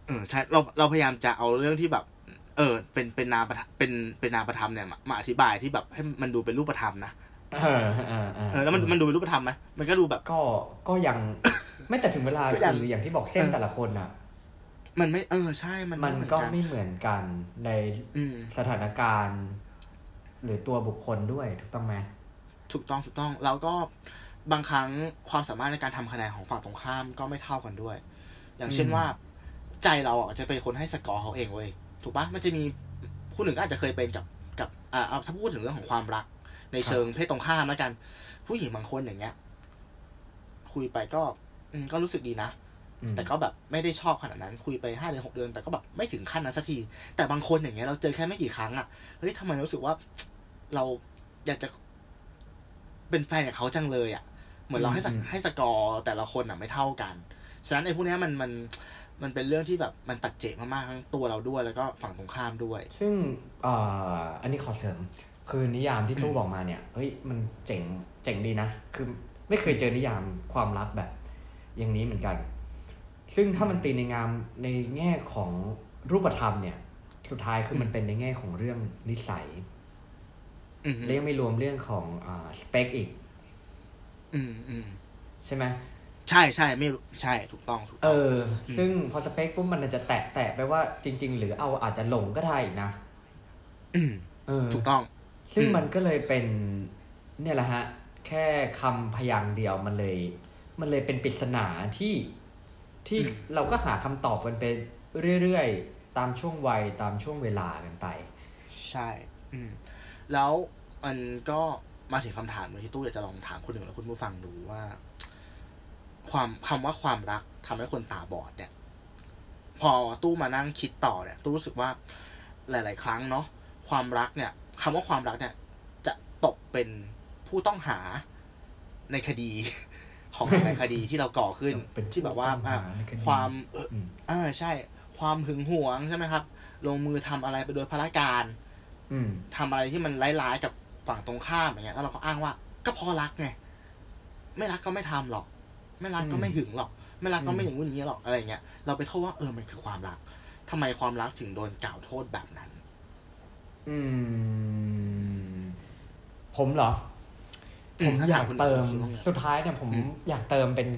เออใช่เราเราพยายามจะเอาเรื่องที่แบบ เออ เป็นเป็นนามประทับเป็นเป็นนามประธรรมเนี่ยมามาอธิบายที่แบบให้มันดูเป็นรูปธรรมนะเออเออเออแล้วมันมันดูเป็นรูปธรรมไหมมันก็ดูแบบก็ก็ยังไม่แต่ถึงเวลาก็ยังคืออย่างที่บอกเส้นเออแต่ละคนอะ มันไม่เออใช่มันมันไเหอก็นไม่เหมือนกันในอืมสถานการณ์ หรือตัวบุคคลด้วยถูกต้องไหมถูกต้องถูกต้องแล้วก็บางครั้งความสามารถในการทำคะแนนของฝั่งตรงข้ามก็ไม่เท่ากันด้วย อย่างเช่นว่า ใจเราอะจะเป็นคนให้สกอร์เขาเองเว้ยถูกปะมันจะมีผู้หนึ่งก็อาจจะเคยเป็นกับกับอ่าเอาถ้าพูดถึงเรื่องของความรัก ในเชิงเพศตรงข้ามแล้วกัน ผู้หญิงบางคนอย่างเงี้ย คุยไปก็อืมก็รู้สึกดีนะอืมแต่ก็แบบไม่ได้ชอบขนาดนั้น คุยไปห้าเดือนหกเดือนแต่ก็แบบไม่ถึงขั้นนั้นสักที แต่บางคนอย่างเงี้ยเราเจอแค่ไม่กี่ครั้งอะเฮ้ยทำไมรู้สึกว่า เราอยากจะเป็นแฟนกับเขาจังเลยอะ เหมือนเราให้สกให้สกอร์แต่ละคนอะไม่เท่ากัน ฉะนั้นไอ้พวกเนี้ยมันมันมันเป็นเรื่องที่แบบมันปัจเจกมากๆทั้งตัวเราด้วยแล้วก็ฝั่งตรงข้ามด้วย ซึ่งเอ่ออันนี้ขอเสริม คือนิยามที่ตู้บอกมาเนี่ยเฮ้ยมันเจ๋งเจ๋งดีนะ คือไม่เคยเจอนิยามความรักแบบ อย่างนี้เหมือนกัน ซึ่งถ้ามันตีในงามในแง่ของรูปธรรมเนี่ย สุดท้ายคือมันเป็นในแง่ของเรื่องนิสัยอืม และยังไม่รวมเรื่องของอ่าสเปคอีก อืมอืมใช่ไหมใช่ใช่ไม่รู้ใช่ถูกต้องถูกเอต้องอซึ่งพอสเปคปุ๊บมันจะแตะแตะไปว่าจริง ๆ หรือเอาอาจจะหลงก็ได้อีกนะอืมเออถูกต้อง ซึ่งอืมมันก็เลยเป็น เนี่ยแหละฮะ แค่คำพยางค์เดียวมันเลย มันเลยเป็นปริศนาที่ที่เราก็หาคำตอบกันไปเรื่อยๆ ตามช่วงวัยตามช่วงเวลากันไป ใช่ อืมแล้ว มันก็มาถึงคำถามหนึ่งที่ตู้อยากจะลองถามคุณหนึ่งและคุณผู้ฟังดูว่า ความคำว่าความรักทำให้คนตาบอดเนี่ย พอตู้มานั่งคิดต่อเนี่ยตู้รู้สึกว่าหลาย ๆ ครั้งเนาะความรักเนี่ยคำว่าความรักเนี่ย จะตกเป็นผู้ต้องหาในคดีของหลายๆคดีที่เราก่อขึ้นเป็นผู้ที่แบบว่าต้องหาอะในคดีความเอ่ออืมเออใช่ ความหึงหวงใช่ไหมครับ ลงมือทำอะไรไปโดยพละการ อืมทำอะไรที่มันร้ายๆกับ ฝั่งตรงข้ามอย่างเงี้ยแล้วเราก็อ้างว่า ก็เพอรักไงไม่รักก็ไม่ทำหรอก ไม่รักก็ไม่หึงหรอก ไม่รักก็ไม่อย่างงู้นอย่างนี้หรอกอะไรเงี้ยเราไปโทษว่าเออมันคือความรักทำไมความรักถึงโดนกล่าวโทษแบบนั้น อืม ผมเหรออืมผมถ้าอยากถามคุณเติมคิดว่าไงสุดท้ายเนี่ยผมอืมอยากเติมเป็น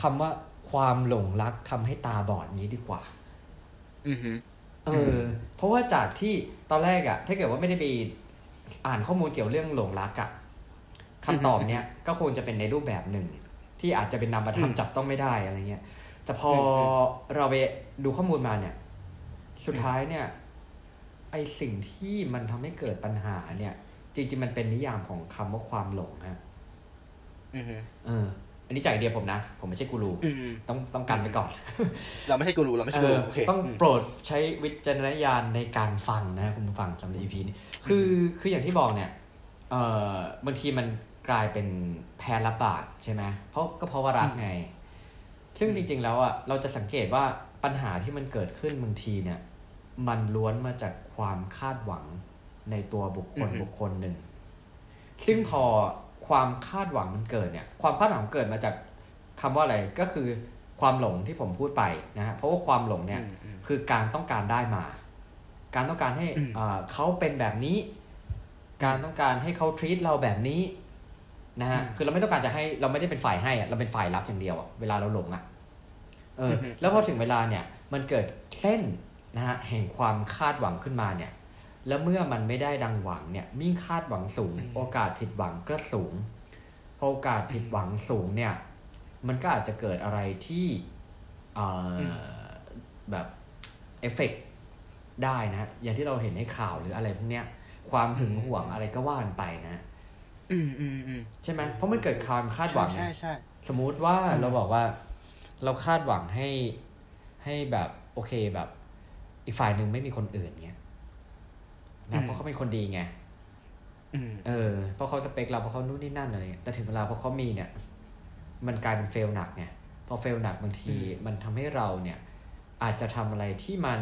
คำว่าความหลงรักทำให้ตาบอดนี้ดีกว่า อือฮึเออ เพราะว่าจากที่ตอนแรกอะถ้าเกิดว่าไม่ได้ไป อ่านข้อมูลเกี่ยวเรื่องหลงรักอะคำตอบเนี้ยก็คงจะเป็นในรูปแบบหนึ่ง ที่อาจจะเป็นนามธรรมจับต้องไม่ได้อะไรเงี้ยแต่พอเราไปดูข้อมูลมาเนี่ย สุดท้ายเนี่ยไอสิ่งที่มันทำให้เกิดปัญหาเนี่ย จริงๆมันเป็นนิยามของคำว่าความหลงฮะอือฮึเออ อันนี้จากไอเดียผมนะ ผมไม่ใช่กูรูอืมต้องต้องกันไปก่อน เราไม่ใช่กูรูเราไม่ใช่กูรูโอเคต้องอืมโปรดใช้วิจารณญาณในการฟังนะคุณผู้ฟังสำหรับ EP นี้คือคืออย่างที่บอกเนี่ยเอ่อบางทีมันกลายเป็นแพ้รับบาปใช่ไหมเพราะก็เพราะว่ารักไง ซึ่งจริง ๆ แล้วอะเราจะสังเกตว่าปัญหาที่มันเกิดขึ้นบางทีเนี่ย มันล้วนมาจากความคาดหวังในตัวบุคคลอือฮึบุคคลหนึ่ง ซึ่งพอ ความคาดหวังมันเกิดเนี่ยความคาดหวังเกิดมาจากคำว่าอะไรก็คือความหลงที่ผมพูดไปนะฮะเพราะว่าความหลงเนี่ยอืมอืมคือการต้องการได้มา การต้องการให้อืมอ่าเขาเป็นแบบนี้ การต้องการให้เขาทรีตเราแบบนี้นะฮะอืมคือเราไม่ต้องการจะให้เราไม่ได้เป็นฝ่ายให้อะเราเป็นฝ่ายรับอย่างเดียวอะเวลาเราหลงอะเออออฮึแล้วพอถึงเวลาเนี่ยมันเกิดเส้นนะฮะแห่งความคาดหวังขึ้นมาเนี่ย แล้วเมื่อมันไม่ได้ดังหวังเนี่ยมิ่งคาดหวังสูง โอกาสผิดหวังก็สูงพอโอกาสผิดหวังสูงเนี่ย มันก็อาจจะเกิดอะไรที่เอ่ออแบบเอฟเฟกได้นะ อย่างที่เราเห็นในข่าวหรืออะไรพวกเนี้ย ความหึงหวงอะไรก็ว่ากันไปนะ อืมอืมอืมใช่ไหมเพราะมันเกิดความคาดหวังใช่ไงใช่สมมุติว่าเราบอกว่า เราคาดหวังให้ให้แบบโอเคแบบ อีกฝ่ายหนึ่งไม่มีคนอื่นเงี้ย นะเพราะเขาเป็นคนดีไงอืมเออเพราะเขาสเปคเราเพราะเขานู่นนี่นั่นอะไรเงี้ยแต่ถึงเวลาพอเขามีเนี่ย มันกลายเป็นเฟลหนักไงพอเฟลหนักบางทีมันทำให้เราเนี่ย อาจจะทำอะไรที่มัน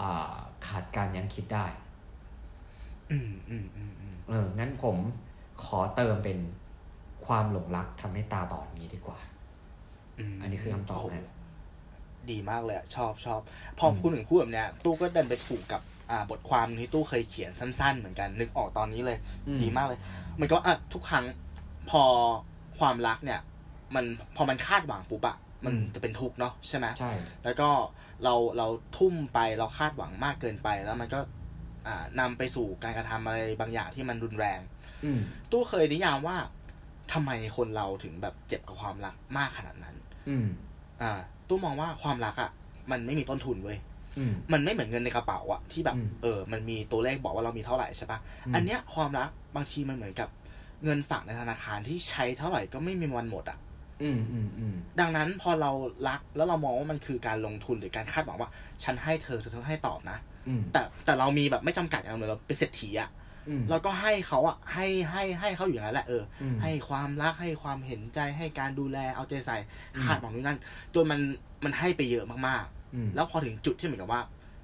อ่าขาดการยั้งคิดได้อืมอืมอืมอืมเอองั้นผมขอเติมเป็นความหลงรักทำให้ตาบอดนี้ดีกว่ามอันนี้คือคำตอบโโหฮะดีมากเลยอะชอบชอบ พอพูดถึงพูดแบบเนี้ยตู้ก็ดันไปถูกกับอ่า บทความที่ตู้เคยเขียนสั้น ๆ เหมือนกัน นึกออกตอนนี้เลยอืมดีมากเลย มันก็อะทุกครั้งพอความรักเนี่ย มันพอมันคาดหวังปุ๊บอะมันจะเป็นทุกข์เนาะใช่ไหมใช่แล้วก็เราเราทุ่มไปเราคาดหวังมากเกินไป แล้วมันก็อ่านำไปสู่การกระทำอะไรบางอย่างที่มันรุนแรงอืมตู้เคยนิยามว่าทำไมคนเราถึงแบบเจ็บกับความรักมากขนาดนั้น อืม อ่า ตู้มองว่าความรักอะมันไม่มีต้นทุนเว้ยอื มมันไม่เหมือนเงินในกระเป๋าอะที่แบบอืมเออ มันมีตัวเลขบอกว่าเรามีเท่าไหร่ใช่ปะอืมอันเนี้ยความรักบางทีมันเหมือนกับเงินฝากในธนาคารที่ใช้เท่าไหร่ก็ไม่มีวันหมดอะอืมอืมอืมดังนั้นพอเรารักแล้วเรามองว่ามันคือการลงทุนหรือการคาดหวังว่า ฉันให้เธอเธอต้องให้ตอบนะอืมแต่แต่เรามีแบบไม่จำกัดอย่างเลยเราเป็นเศรษฐีอะอืมเราก็ให้เขาอะให้ให้ให้เขาอยู่อย่างนั้นแหละเอออมให้ความรักให้ความเห็นใจให้การดูแลเอาใจใส่อืมคาดหวังนู่นนั่นจนมันมันให้ไปเยอะมากอืมๆ แล้วพอถึงจุดที่เหมือนกับว่า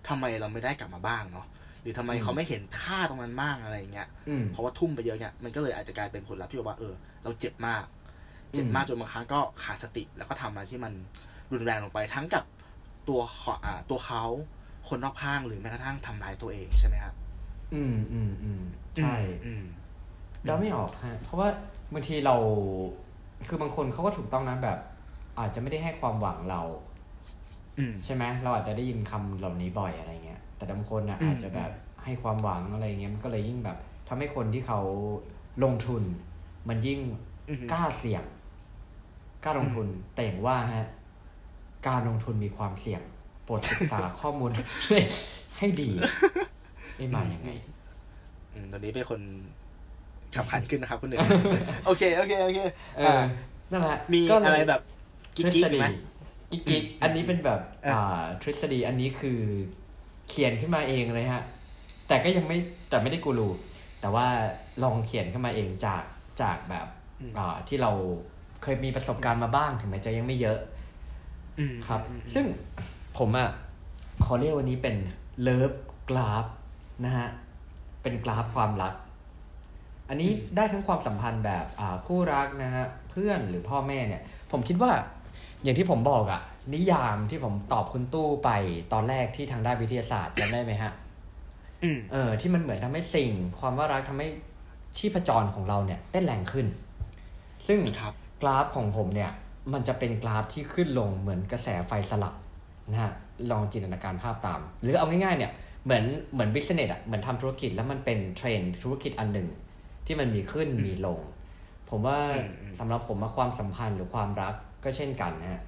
ทำไมเราไม่ได้กลับมาบ้างเนาะหรือทำไมอืมเขาไม่เห็นค่าตรงนั้นบ้างอะไรอย่างเงี้ยอืมเพราะว่าทุ่มไปเยอะเนี่ยมันก็เลยอาจจะกลายเป็นผลลัพธ์ที่แบบว่าเออ เราเจ็บมาก เจ็บอืมมากจนบางครั้งก็ขาดสติ แล้วก็ทำอะไรที่มันรุนแรงลงไปทั้งกับตัวเขาอ่าตัวเขาคนรอบข้างหรือแม้กระทั่งทำร้ายตัวเองใช่ไหมครับอืมอืมอืมใช่อืมเราไม่ออกฮะเพราะว่าบางทีเรา คือบางคนเขาก็ถูกต้องนะแบบ อาจจะไม่ได้ให้ความหวังเราอืม ใช่ไหมเราอาจจะได้ยินคำเหล่านี้บ่อยอะไรเงี้ย แต่บางคนอะอืมอาจจะแบบให้ความหวังอะไรเงี้ยมันก็เลยยิ่งแบบทำให้คนที่เขาลงทุน มันยิ่งอืมกล้าเสี่ยงกล้าลงทุนแต่อย่างว่าฮะการลงทุนมีความเสี่ยงโปรดศึกษาข้อมูลให้ดีไม่มาอย่างไงอืมตอนนี้เป็นคนขับขันขึ้นนะครับคุณหนึ่งโอเค โอเค โอเคเอออ่านั่นแหละมีก็เลยอะไรแบบกิ๊กกิ๊กทฤษฎีไหม กิ๊กกิ๊กอันนี้เป็นแบบเอออ่อ่าทฤษฎีอันนี้คือเขียนขึ้นมาเองเลยฮะ แต่ก็ยังไม่แต่ไม่ได้กูรูแต่ว่าลองเขียนขึ้นมาเองจากจากแบบอ่าที่เราเคยมีประสบการณ์มาบ้างถึงแม้จะยังไม่เยอะอืมครับอืมซึ่งผมอะขอเรียกวันนี้เป็น love graphนะฮะ เป็นกราฟความรัก อันนี้ได้ทั้งความสัมพันธ์แบบอ่าคู่รักนะฮะ เพื่อนหรือพ่อแม่เนี่ย ผมคิดว่า อย่างที่ผมบอกอะนิยามที่ผมตอบคุณตู้ไปตอนแรกที่ทางด้านวิทยาศาสตร์จำได้ไหมฮะอืมเออ ที่มันเหมือนทำให้สิ่ง ความว่ารักทำให้ชีพจรของเราเนี่ยเต้นแรงขึ้น ซึ่งครับกราฟของผมเนี่ย มันจะเป็นกราฟที่ขึ้นลงเหมือนกระแสไฟสลับนะฮะลองจินตนาการภาพตาม หรือเอาง่ายๆเนี่ยเหมือนเหมือน business อะเหมือนทำธุรกิจแล้วมันเป็นเทรนด์ธุรกิจอันหนึ่ง ที่มันมีขึ้นมีลง ผมว่าอืมอืมสำหรับผมว่าความสัมพันธ์หรือความรัก ก็เช่นกันนะฮะ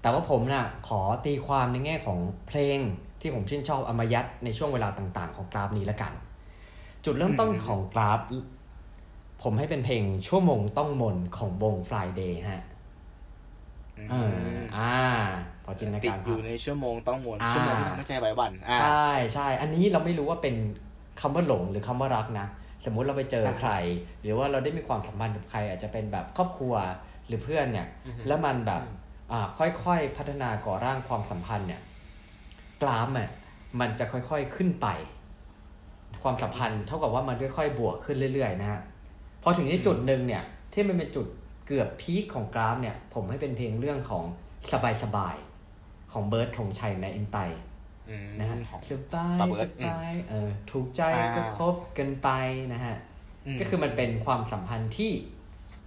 แต่ว่าผมน่ะขอตีความในแง่ของเพลงที่ผมชื่นชอบเอามายัดในช่วงเวลาต่างๆ ของกราฟนี้ละกัน จุดเริ่มต้นของกราฟ ผมให้เป็นเพลงชั่วโมงต้องมนของวง Friday ฮะเอออ่า พอจินตนาติดการอภายู่พในชั่วโมงต้องมนอ่าชั่วโมงที่ทำให้ใจไหวหวั่นอ่าใช่ใช่อันนี้เราไม่รู้ว่าเป็นคำว่าหลงหรือคำว่ารักนะ สมมุติเราไปเจออ่าใคร หรือว่าเราได้มีความสัมพันธ์กับใคร อาจจะเป็นแบบครอบครัว หรือเพื่อนเนี่ย แล้วมันแบบอ่าค่อยๆพัฒนาก่อร่างความสัมพันธ์เนี่ยกราฟอะมันจะค่อยๆขึ้นไป ความสัมพันธ์เท่ากับว่ามันค่อยๆบวกขึ้นเรื่อยๆนะฮะพอถึงที่จุดหนึ่งเนี่ย ที่มันเป็นจุดเกือบ peak ของกราฟเนี่ย ผมให้เป็นเพลงเรื่องของสบายๆของเบิร์ดธงชัยแมคอินไตย์อืมนะฮะของสบายปาเบิสร์ดอืมบายเออถูกใจอ่าก็คบกันไปนะฮะก็คือมันเป็นความสัมพันธ์ที่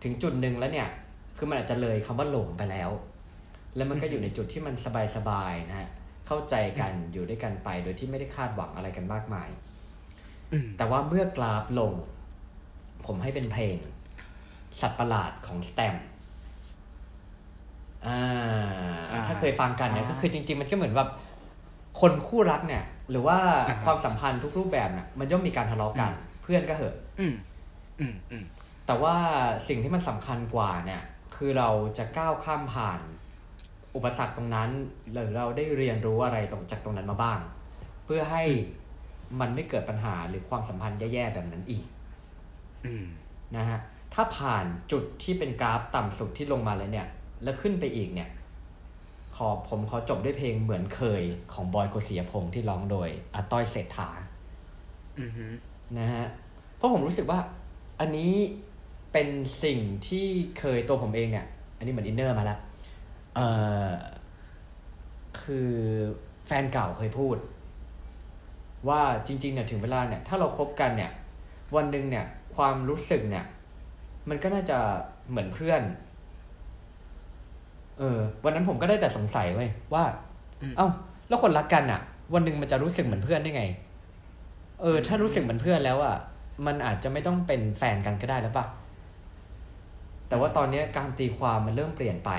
ถึงจุดหนึ่งแล้วเนี่ย คือมันอาจจะเลยคำว่าหลงไปแล้ว แล้วมันก็อยู่ในจุดที่มันสบายๆนะฮะเข้าใจกันอยู่ด้วยกันไปโดยที่ไม่ได้คาดหวังอะไรกันมากมายอืมแต่ว่าเมื่อกราฟลง ผมให้เป็นเพลง สัตว์ประหลาดของสแตมอ่าอ่าถ้าเคยฟังกันเนี่ยอ่าก็คือจริง ๆ มันก็เหมือนแบบคนคู่รักเนี่ย หรือว่าอ่าฮะความสัมพันธ์ทุกรูปแบบเนี่ยมันย่อมมีการทะเลาะกัน เพื่อนก็เหอะอืมอืมอืมแต่ว่าสิ่งที่มันสำคัญกว่าเนี่ย คือเราจะก้าวข้ามผ่าน อุปสรรคตรงนั้น หรือเราได้เรียนรู้อะไรตรงจากตรงนั้นมาบ้าง เพื่อให้มันไม่เกิดปัญหาหรือความสัมพันธ์แย่ๆแบบนั้นอีกอืมนะฮะถ้าผ่านจุดที่เป็นกราฟต่ำสุดที่ลงมาแล้วเนี่ย แล้วขึ้นไปอีกเนี่ย ขอผมขอจบด้วยเพลงเหมือนเคยของบอยโกศิยพงษ์ที่ร้องโดยอาต้อยเศรษฐาอือฮึนะฮะเพราะผมรู้สึกว่า อันนี้ เป็นสิ่งที่เคยตัวผมเองเนี่ย อันนี้เหมือน inner มาแล้วเอ่อคือแฟนเก่าเคยพูด ว่าจริงๆเนี่ยถึงเวลาเนี่ย ถ้าเราคบกันเนี่ย วันหนึ่งเนี่ย ความรู้สึกเนี่ย มันก็น่าจะเหมือนเพื่อน เออ วันนั้นผมก็ได้แต่สงสัยไว้ยว่า เอ้า แล้วคนรักกันอะ วันหนึ่งมันจะรู้สึกเหมือนเพื่อนได้ไง เออ ถ้ารู้สึกเหมือนเพื่อนแล้วอะมันอาจจะไม่ต้องเป็นแฟนกันก็ได้แล้วปะ แต่ว่าตอนเนี้ยการตีความมันเริ่มเปลี่ยนไป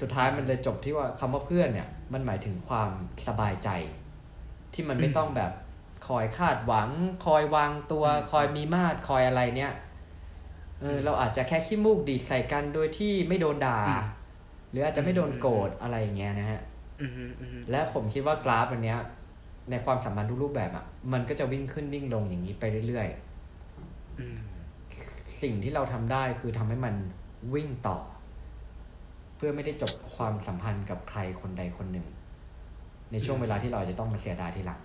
สุดท้ายมันเลยจบที่ว่าคำว่าเพื่อนเนี่ย มันหมายถึงความสบายใจ ที่มันไม่ต้องแบบคอยคาดหวัง คอยวางตัว คอยมีมาดคอยอะไรเนี่ยเออเราอาจจะแค่ขี้มูกดีดใส่กันโดยที่ไม่โดนด่า หรืออาจจะไม่โดนโกรธอะไรอย่างเงี้ยนะฮะอือฮึอือฮึและผมคิดว่ากราฟอันเนี้ย ในความสัมพันธ์ทุกรูปแบบอะ มันก็จะวิ่งขึ้นวิ่งลงอย่างนี้ไปเรื่อยอืมๆ สิ่งที่เราทำได้คือทำให้มันวิ่งต่อ เพื่อไม่ได้จบความสัมพันธ์กับใครคนใดคนหนึ่ง ในช่วงเวลาที่เราอาจจะต้องมาเสียดายทีหลัง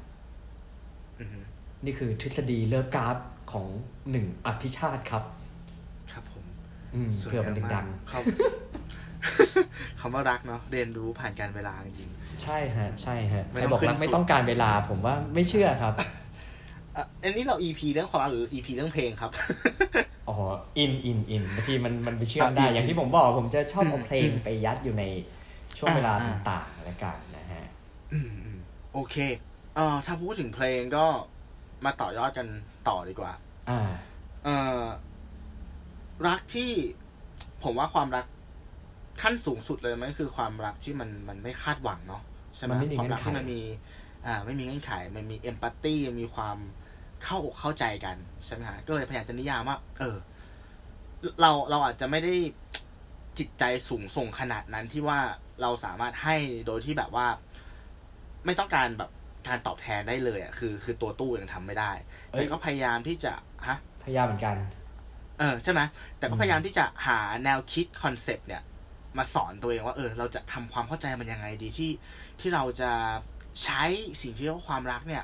อือฮึนี่คือทฤษฎีเลิฟกราฟของหนึ่งอภิชาติครับ ครับผมอืมสวยเพื่อมันงามดัมากงเขาคำว่ารักเนาะเรียนรู้ผ่านการเวลาจริงๆใช่ฮะ ใช่ฮะไม่ใครต้องบอกรักขึ้นไม่สุดต้องการเวลา ผมว่าไม่เชื่อครับๆอะอันนี้เรา EP เรื่องความรักหรือ EP เรื่องเพลงครับ อ๋ออินอินอินบางทีมันมันไปเชื่อมได้อะอินอย่างที่ผมบอกผมจะชอบเอาเพลงอืมไปยัดอยู่ในช่วงเวลาอ่าต่างๆแล้วกันนะฮะอืมอืมโอเค เอ่อถ้าพูดถึงเพลงก็มาต่อยอดกันต่อดีกว่า อ่า เอ่อ รักที่ผมว่าความรักขั้นสูงสุดเลยมันก็คือความรักที่มันมันไม่คาดหวังเนาะใช่ไหมมันไม่มีความรักเงื่อนไขที่มันมี อ่า ไม่มีเงื่อนไข มันมีเอมพัตตีมีความ เข้าอกเข้าใจกันใช่ไหมฮะก็เลยพยายามจะนิยามว่า เออ เราเราอาจจะไม่ได้จิตใจสูงส่งขนาดนั้นที่ว่าเราสามารถให้โดยที่แบบว่า ไม่ต้องการแบบการตอบแทนได้เลยอะคือ คือตัวตู้ยังทำไม่ได้เอ้ยแต่ก็พยายามที่จะฮะพยายามเหมือนกัน เออใช่ไหมแต่ก็พยายามที่จะหาแนวคิดคอนเซปต์เนี่ย มาสอนตัวเองว่า เออ เราจะทำความเข้าใจมันยังไงดีที่ที่เราจะใช้สิ่งที่เรียกว่าความรักเนี่ย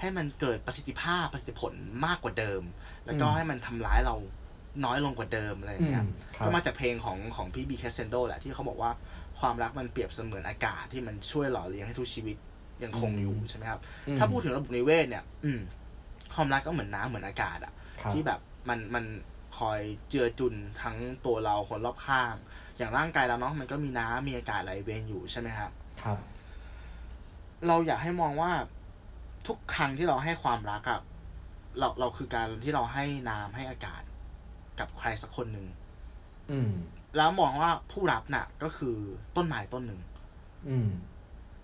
ให้มันเกิดประสิทธิภาพประสิทธิผลมากกว่าเดิม แล้วก็อืมให้มันทำร้ายเราน้อยลงกว่าเดิมอะไรอย่างเงี้ยอืมครับก็มาจากเพลงของของพี่บีแคสเซนโดแหละที่เขาบอกว่าความรักมันเปรียบเสมือนอากาศที่มันช่วยหล่อเลี้ยงให้ทุกชีวิตยังคงอยู่ใช่ไหมครับอืมถ้าพูดถึงระบบนิเวศเนี่ย อืมความรักก็เหมือนน้ำเหมือนอากาศอะครับที่แบบมันมันคอยเจือจุนทั้งตัวเราคนรอบข้าง อย่างร่างกายเราเนาะมันก็มีน้ำมีอากาศไหลเวียนอยู่ใช่ไหมครับครับ เราอยากให้มองว่า ทุกครั้งที่เราให้ความรักอะเราเราคือการที่เราให้น้ำให้อากาศกับใครสักคนหนึ่งอืมแล้วมองว่าผู้รับน่ะ ก็คือต้นไม้ต้นหนึ่งอืม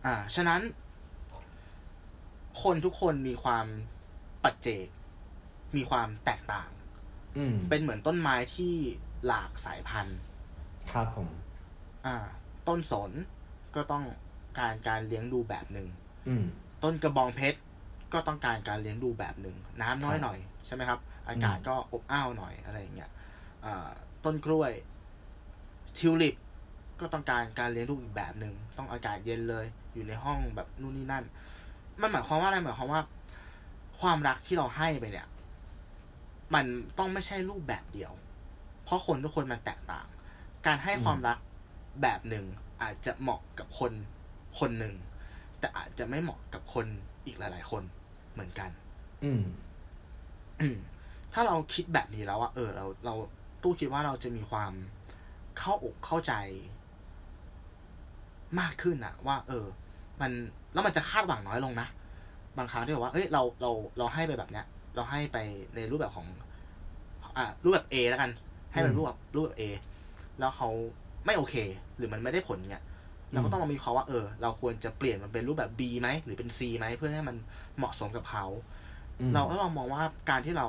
อ่า ฉะนั้น คนทุกคนมีความปัจเจก มีความแตกต่างอืมเป็นเหมือนต้นไม้ที่หลากสายพันธุ์ ครับผม อ่า ต้นสนก็ต้องการการเลี้ยงดูแบบหนึ่งอืมต้นกระบองเพชร ก็ต้องการการเลี้ยงดูแบบหนึ่งน้ำน้อยครับหน่อยใช่ไหมครับ อากาศอืมก็อบอ้าวหน่อยอะไรอย่างเงี้ยอ่าต้นกล้วยทิวลิปก็ต้องการการเลี้ยงดูอีกแบบหนึ่งต้องอากาศเย็นเลย อยู่ในห้องแบบนู่นนี่นั่น มันหมายความว่าอะไรหมายความว่า ความรักที่เราให้ไปเนี่ย มันต้องไม่ใช่รูปแบบเดียว เพราะคนทุกคนมันแตกต่าง การให้อืมความรักแบบหนึ่งอาจจะเหมาะกับคนคนหนึ่งแต่อาจจะไม่เหมาะกับคนอีกหลาย ๆ คน เหมือนกันอืมอืมถ้าเราคิดแบบนี้แล้วว่าเออ เราเราตู้คิดว่าเราจะมีความเข้าอกเข้าใจ มากขึ้นอะว่า เออ มันแล้วมันจะคาดหวังน้อยลงนะบางครั้งที่แบบว่าเอ้ยเราเราเราให้ไปแบบเนี้ย เราให้ไปในรูปแบบของ อ่ารูปแบบ A แล้วกัน ให้เป็นอืมรูปแบบรูปแบบ A แล้วเขาไม่โอเค หรือมันไม่ได้ผลเนี่ยเราก็ต้องมามีเขามว่าเออ เราควรจะเปลี่ยนมันเป็นรูปแบบ B ไหมหรือเป็น C ไหมเพื่อให้มัน เหมาะสมกับเขาอืมเราแล้วเรามองว่าการที่เรา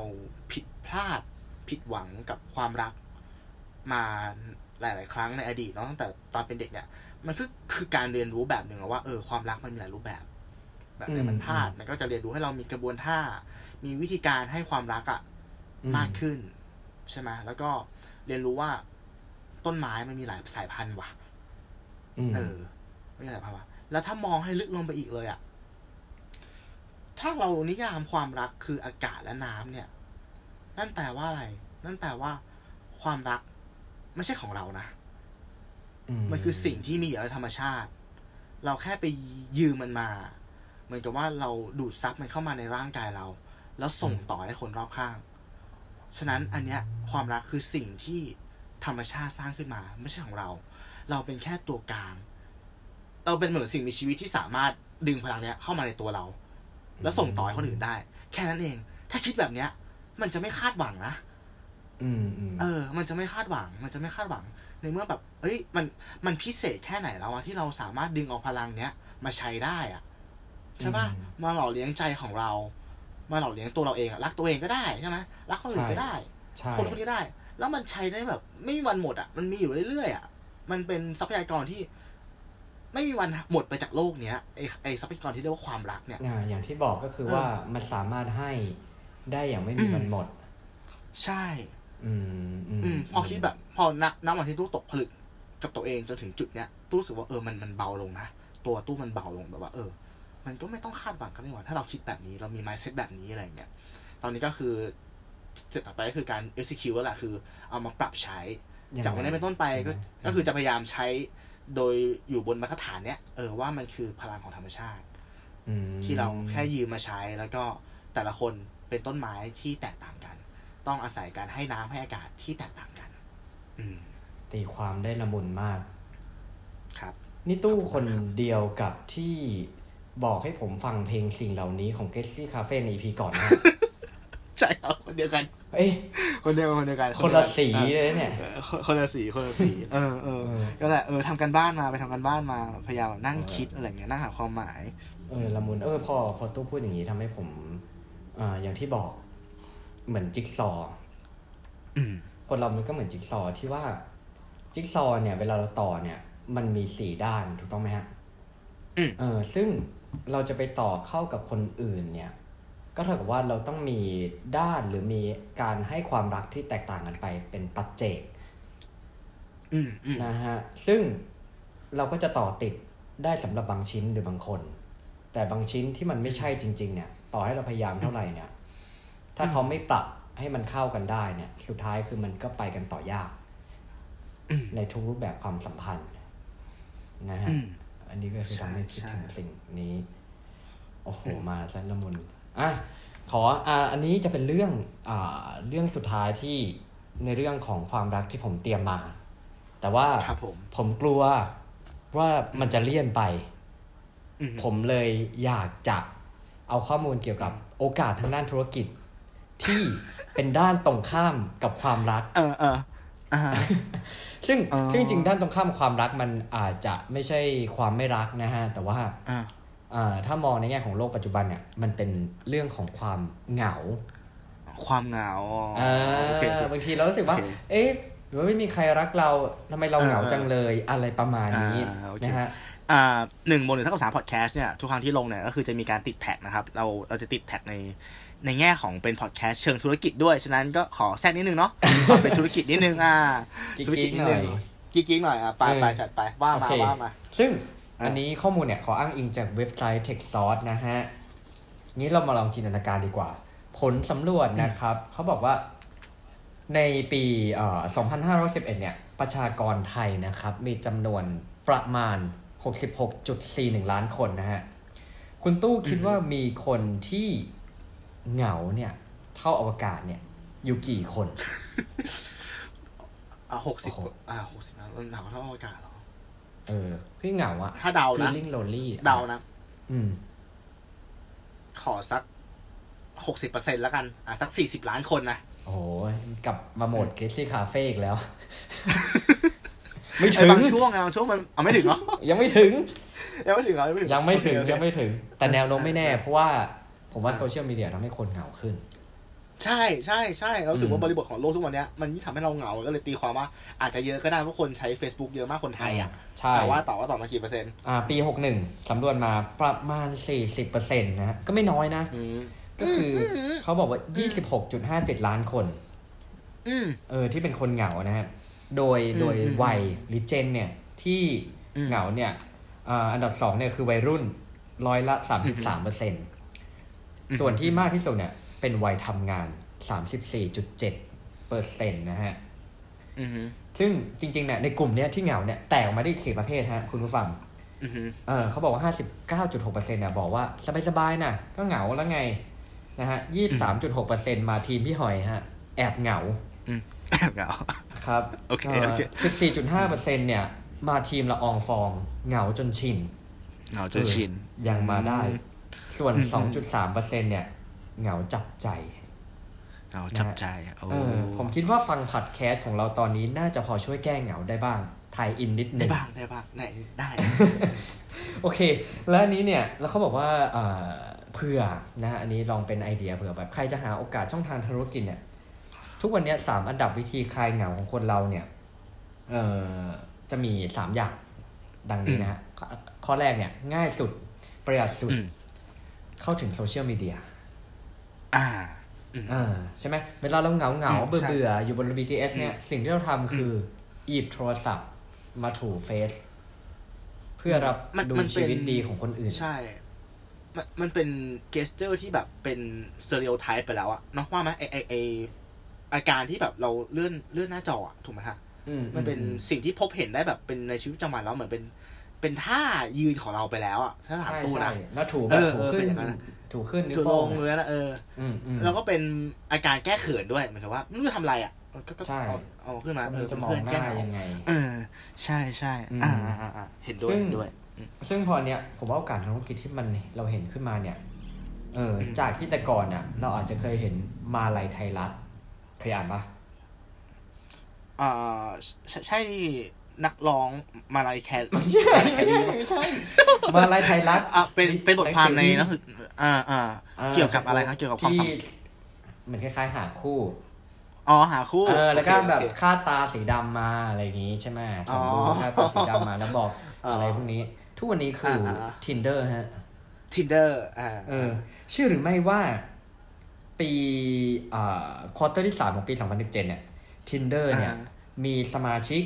ผิดพลาดผิดหวังกับความรักมาหลาย ๆ ครั้งในอดีตเนาะตั้งแต่ตอนเป็นเด็กเนี่ยมันคือคือการเรียนรู้แบบหนึ่งอะว่าเออความรักมันมีหลายรูปแบบ แบบไหนอืมมันพลาดอืมมันก็จะเรียนรู้ให้เรามีกระบวนท่า มีวิธีการให้ความรักอะอืมมากขึ้น ใช่ไหมแล้วก็เรียนรู้ว่าต้นไม้มันมีหลายสายพันธุ์ว่ะอืมเออไม่มีหลายภาวะแล้วถ้ามองให้ลึกลงไปอีกเลยอะ ถ้าเรานิยามความรักคืออากาศและน้ำเนี่ย นั่นแปลว่าอะไร นั่นแปลว่า ความรักไม่ใช่ของเรานะ มันคือสิ่งที่มีอยู่ในธรรมชาติ เราแค่ไปยืมมันมา เหมือนกับว่าเราดูดซับมันเข้ามาในร่างกายเรา แล้วส่งต่อให้คนรอบข้าง ฉะนั้นอันเนี้ยความรักคือสิ่งที่ธรรมชาติสร้างขึ้นมา ไม่ใช่ของเรา เราเป็นแค่ตัวกลาง เราเป็นเหมือนสิ่งมีชีวิตที่สามารถดึงพลังเนี้ยเข้ามาในตัวเรา แล้วส่งต่อให้คนอื่นได้ แค่นั้นเอง ถ้าคิดแบบเนี้ย มันจะไม่คาดหวังนะอืมอืมเออ มันจะไม่คาดหวัง มันจะไม่คาดหวัง ในเมื่อแบบ เอ้ย มัน มันพิเศษแค่ไหนแล้วอะที่เราสามารถดึงเอาพลังเนี้ยมาใช้ได้อะใช่ป่ะมาหล่อเลี้ยงใจของเรา มาหล่อเลี้ยงตัวเราเองอะรักตัวเองก็ได้ใช่ไหมรักคนอื่นก็ได้ใช่คนคนนี้ได้ แล้วมันใช้ได้แบบ ไม่มีวันหมดอะมันมีอยู่เรื่อยๆอะมันเป็นทรัพยากรที่ ไม่มีวันหมดไปจากโลกเนี้ยไอไอทรัพยากรที่เรียกว่าความรักเนี่ยอ่าอย่างที่บอกก็คือว่ามันสามารถให้ได้อย่างไม่มีวันหมด ใช่ อืมอืมอืมพอคิดแบบ พอณณวันที่ตู้ตกผลึกกับตัวเองจนถึงจุดเนี้ยตู้รู้สึกว่าเออมันมันเบาลงนะตัวตู้มันเบาลงแบบว่า เออ มันก็ไม่ต้องคาดหวังกันนี่หว่าถ้าเราคิดแบบนี้เรามี mindset แบบนี้อะไรเงี้ยตอนนี้ก็คือสเต็ปต่อไปก็คือการ execute แล้วแหละคือ เอามาปรับใช้ยังไงจากวันนี้เป็นต้นไปก็ใช่ไหมก็คือจะพยายามใช้ โดยอยู่บนมาตรฐานเนี้ยเออว่ามันคือพลังของธรรมชาติอืมที่เราแค่ยืมมาใช้ แล้วก็แต่ละคนเป็นต้นไม้ที่แตกต่างกัน ต้องอาศัยการให้น้ำให้อากาศที่แตกต่างกัน อืมตีความได้ละมุนมาก ครับ นี่ตู้คนเดียวกับที่บอกให้ผมฟังเพลงสิ่งเหล่านี้ของ g e t s y Cafe ใน EP ก่อนนะ ใช่ครับคนเดียวกัน เอ้ยคนเดียวกันคนเดียวกันคนละสีเลยเนี่ยเออคนคนละสีคนละสีเออเออเออก็แหละเออทำกันบ้านมาไปทำกันบ้านมาพยายามนั่งคิดอะไรเงี้ยนั่งหาความหมายเออละมุนเออพอพอตู้พูดอย่างนี้ทำให้ผมอ่าอย่างที่บอกเหมือนจิ๊กซอว์อืมคนเรามันก็เหมือนจิ๊กซอว์ที่ว่า จิ๊กซอว์เนี่ย เวลาเราต่อเนี่ย มันมีสี่ด้านถูกต้องไหมฮะอืมเออ ซึ่งเราจะไปต่อเข้ากับคนอื่นเนี่ย ก็เท่ากับว่าเราต้องมีด้านหรือมีการให้ความรักที่แตกต่างกันไปเป็นปัจเจกอืมอืมนะฮะซึ่งเราก็จะต่อติดได้สำหรับบางชิ้นหรือบางคน แต่บางชิ้นที่มันไม่ใช่จริง ๆ เนี่ย ต่อให้เราพยายามเท่าไหร่เนี่ย ถ้าเขาไม่ปรับให้มันเข้ากันได้เนี่ย สุดท้ายคือมันก็ไปกันต่อยาก ในทุกรูปแบบความสัมพันธ์นะฮะอืมอันนี้ก็คือทำให้คิดใช่ถึงสิ่งนี้ โอ้โห มาซะละมุน อะขออ่าอันนี้จะเป็นเรื่องอ่าเรื่องสุดท้ายที่ในเรื่องของความรักที่ผมเตรียมมา แต่ว่าครับผมผมกลัวว่ามันจะเลี่ยนไปอืมผมเลยอยากจะเอาข้อมูลเกี่ยวกับโอกาสทางด้านธุรกิจ ที่เป็นด้านตรงข้ามกับความรัก เออเอออ่าซึ่งอ๋อซึ่งจริงๆด้านตรงข้ามความรักมันอาจจะไม่ใช่ความไม่รักนะฮะ แต่ว่าอ่าอ่า ถ้ามองในแง่ของโลกปัจจุบันเนี่ยมันเป็นเรื่องของความเหงา ความเหงาอ่าโอเคโอเคบางทีเรารู้สึกว่าโอเคเอ๊ะหรือว่าไม่มีใครรักเราทำไมเราเหงาอ่าจังเลยอะไรประมาณนี้อ่าโอเคนะฮะอ่าหนึ่งบนหนึ่งเท่ากับสามพอดแคสต์เนี่ยทุกครั้งที่ลงเนี่ยก็คือจะมีการติดแท็กนะครับ เราเราจะติดแท็กในในแง่ของเป็นพอดแคสต์เชิงธุรกิจด้วย ฉะนั้นก็ขอแทรกนิดนึงเนาะขอเป็นธุรกิจนิดนึงอ่ากิ๊กๆธุรกิจนิดนึงหน่อยกิ๊กๆหน่อยอะไปเออไปจัดไปว่ามาโอเคว่ามาซึ่ง อันนี้ข้อมูลเนี่ยขออ้างอิงจากเว็บไซต์ TechSource นะฮะงี้เรามาลองจินตนาการดีกว่า ผลสำรวจนะครับ เขาบอกว่าในปีเอ่อ2511 เนี่ย ประชากรไทยนะครับ มีจำนวนประมาณ 66.41 ล้านคนนะฮะ คุณตู้คิดว่ามีคนที่เหงาเนี่ย เท่าอวกาศเนี่ย อยู่กี่คน อ่าหกสิบโอ้โหอ่าหกสิบแล้วหนาเท่าอากาศเหรอ เออพี่เหงาอะถ้าเดานะ feeling lonely อะเดานะ อืม ขอสักหกสิบเปอร์เซ็นแล้วกัน อะ สักสี่สิบล้านคนนะ โอ้โหกลับมาโหมดเกสซี่คาเฟ่อีกแล้ว ไม่ไอ้ถึง บางช่วงไงบางช่วงมันเอาไม่ถึงเหรอ ยังไม่ถึง ยังไม่ถึงเหรอยังไม่ถึงยังไม่ถึงโอเคโอเคยังไม่ถึง แต่แนวโน้มไม่แน่ เพราะว่าผมว่าโซเชียลมีเดียทำให้คนเหงาขึ้น ใช่ใช่ใช่เรารู้สึกอืว่ามบริบทของโลกทุกวันเนี้ยมันยิ่งทำให้เราเหงาก็เลยตีความว่า อาจจะเยอะก็ได้เพราะคนใช้ Facebook เยอะมากคนไทยอะใช่แต่ว่าต่อว่าต่อมากี่เปอร์เซ็นต์อ่าปี61สำรวจมาประมาณ40%นะฮะก็ไม่น้อยนะอืมก็คืออมเขาบอกว่า26.57ล้านคนอืมเออที่เป็นคนเหงานะฮะโดยอืมโดยอืมวัยหรือเจนเนี่ยที่อืมเหงาเนี่ยอ่าอันดับสองเนี่ยคือวัยรุ่นร้อยละสามสิบสามเปอร์เซ็นส่วนที่มากที่สุดเนี่ย เป็นวัยทำงานสามสิบสี่จุดเจ็ดเปอร์เซ็นต์นะฮะอือฮึซึ่งจริงๆเนี่ยในกลุ่มเนี้ยที่เหงาเนี่ยแตกออกมาได้อีกสี่ประเภทฮะคุณผู้ฟังอือฮึเออเขาบอกว่าห้าสิบเก้าจุดหกเปอร์เซ็นต์เนี่ยบอกว่าสบายๆนะก็เหงาแล้วไงนะฮะยี่สามจุดหกเปอร์เซ็นต์มาทีมพี่หอยฮะ แอบเหงาอืมแอบเหงาครับโอเคโอเคสิบสี่จุดห้าเปอร์เซ็นต์เนี่ย มาธีมละอองฟอง เหงาจนชินเหงาจนชินเออยังมาได้ ส่วนอืมสองจุดสามเปอร์เซ็นต์เนี่ย เหงาจับใจเหงาจับใจโอ้เออผมคิดว่าฟังพอดแคสต์ของเราตอนนี้น่าจะพอช่วยแก้เหงาได้บ้างไทยอินนิดนึได้งบ้างได้บ้างไหนได้โอเค แล้วอันนี้เนี่ยแล้วเขาบอกว่าเอ่อเผื่อนะฮะอันนี้ลองเป็นไอเดียเผื่อแบบใครจะหาโอกาสช่องทางธุรกิจเนี่ย ทุกวันเนี้ยสามอันดับวิธีคลายเหงาของคนเราเนี่ยเอ่อจะมีสามอย่างดังนี้นะฮะข้อข้อแรกเนี่ย ง่ายสุดประหยัดสุดอืมเข้าถึงโซเชียลมีเดีย อ่าอ่าใช่ไหมเวลาเราเหงาเหงาอืมเบื่อใช่เบื่ออยู่บน BTS เนี่ย สิ่งที่เราทำคือหยิบโทรศัพท์มาถูเฟซเพื่อรับมันดูมันเป็นชีวิตดีของคนอื่น ใช่มันมันเป็นเกสเจอร์ที่แบบเป็นสเตอริโอไทป์ไปแล้วอะเนาะว่าไหมไอไอไออาการที่แบบเราเลื่อนเลื่อนหน้าจออะถูกไหมฮะอืมมันเป็นอืสิ่งที่พบเห็นได้แบบเป็นในชีวิตประจำวันแล้วเหมือนเป็น เป็นท่ายืนของเราไปแล้วอะถ้าถามใช่ตู้ใช่นะแล้วถูแบเอบอถูเออขึ้นเป็นอย่างนั้นอะถูขึ้นนิ้ถืวอลโป้งงเลยนะเอออืมอืมแล้วก็เป็นอาการแก้เขินด้วยหมายถึงว่าไม่รู้จะทำอะไรอะก็ก็ใช่เอาเอาขึ้นมาก็เอไม่อรู้จะเป็นมองเพื่อนหแก้น้าเหงายังไง เออ ใช่ใช่อืมอ่าอ่าอ่าอ่าเห็นด้วยซึ่งเห็นด้วย ซึ่งพอเนี้ยผมว่าโอกาสทางธุรกิจที่มันเราเห็นขึ้นมาเนี่ย เอออมจากที่แต่ก่อนเนี่ยเราอาจจะเคยเห็นมาลัยไทยรัฐเคยอ่านปะอ่าใช่ใช่ นักร้องมาลายแคร์ไม่ใช่มาลัยไทยรัฐอะเป็นเป็นบทความในหนันังกสืศึกอ่าอ่าอ่าเกี่ยวกับอะไรครับเกี่ยวกับความสัมที่เหมือนคล้ายๆหาคู่อ๋อหาคู่เออแล้วก็โอเคแบบโอเคคาดตาสีดำมาอะไรอย่างงี้ใช่ไหมอ๋ส่องรูปคาดตาสีดำมาแล้วบอกอ๋อออะไรพวกนี้ ทุกวันนี้คืออา tinder ฮะ Tinder อ่าเออเชื่อหรือไม่ว่า ปีอ่า quarter ที่สามของปี2017เนี่ย Tinder เนี่ยมีสมาชิก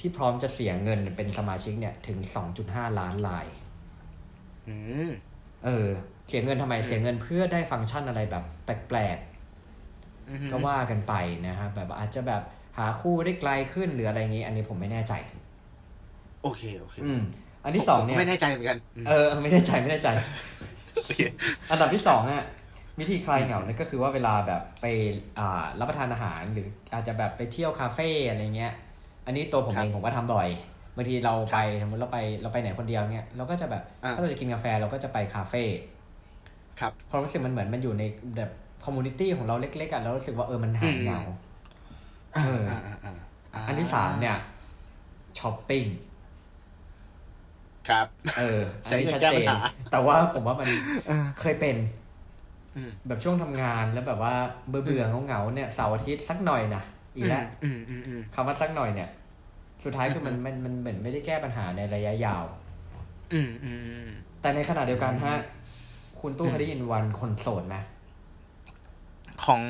ที่พร้อมจะเสียเงินเป็นสมาชิกเนี่ยถึง 2.5 ล้านรายอืมเออ เสียเงินทำไมเสียเงินเพื่อได้ฟังก์ชันอะไรแบบแปลกอืมๆก็ว่ากันไปนะครับแบบอาจจะแบบหาคู่ได้ไกลขึ้นหรืออะไรอย่างนี้ อันนี้ผมไม่แน่ใจ โอเคโอเค อืม อันที่สองผมเนี่ก็ยไม่แน่ใจเหมือนกันอืมเออเออ ไม่แน่ใจไม่แน่ใจโอเคอันดับที่สองเนี่ยวิธีคลายเหงาเนี่ยก็คือว่าเวลาแบบไปอ่ารับประทานอาหารหรืออาจจะแบบไปเที่ยวคาเฟ่อะไรเงี้ย อันนี้ตัวผมครับเองผมก็ทำบ่อยบางทีเราไปสมมติเราไปเราไปไหนคนเดียวเนี่ยเราก็จะแบบอ่าถ้าเราจะกินกาแฟเราก็จะไปคาเฟ่ครับความรู้สึกมันเหมือนมันอยู่ในแบบ community ของเราเล็กๆอะแล้วรู้สึกว่าเออมันหายเหงาเอออ่าอ่าอ่าาอันที่สามเนี่ยช้อปปิ้งครับ เอออันนี้ใช้ชัดแก้เจปัญนหาแต่ว่าผมว่ามันเออเคยเป็นอืมแบบช่วงทำงานแล้วแบบว่าเบื่อเบื่อๆเหงาๆเนี่ยเสาร์อาทิตย์สักหน่อยนะอีกแล้วอืมอืมอืมคำว่าสักหน่อยเนี่ย สุดท้ายคือมันมันมันเหมือนไม่ได้แก้ปัญหาในระยะยาวอืมอืมอืมแต่ในขณะเดียวกันฮะ คุณตู้เคยได้ยินวันคนโสดไหมของ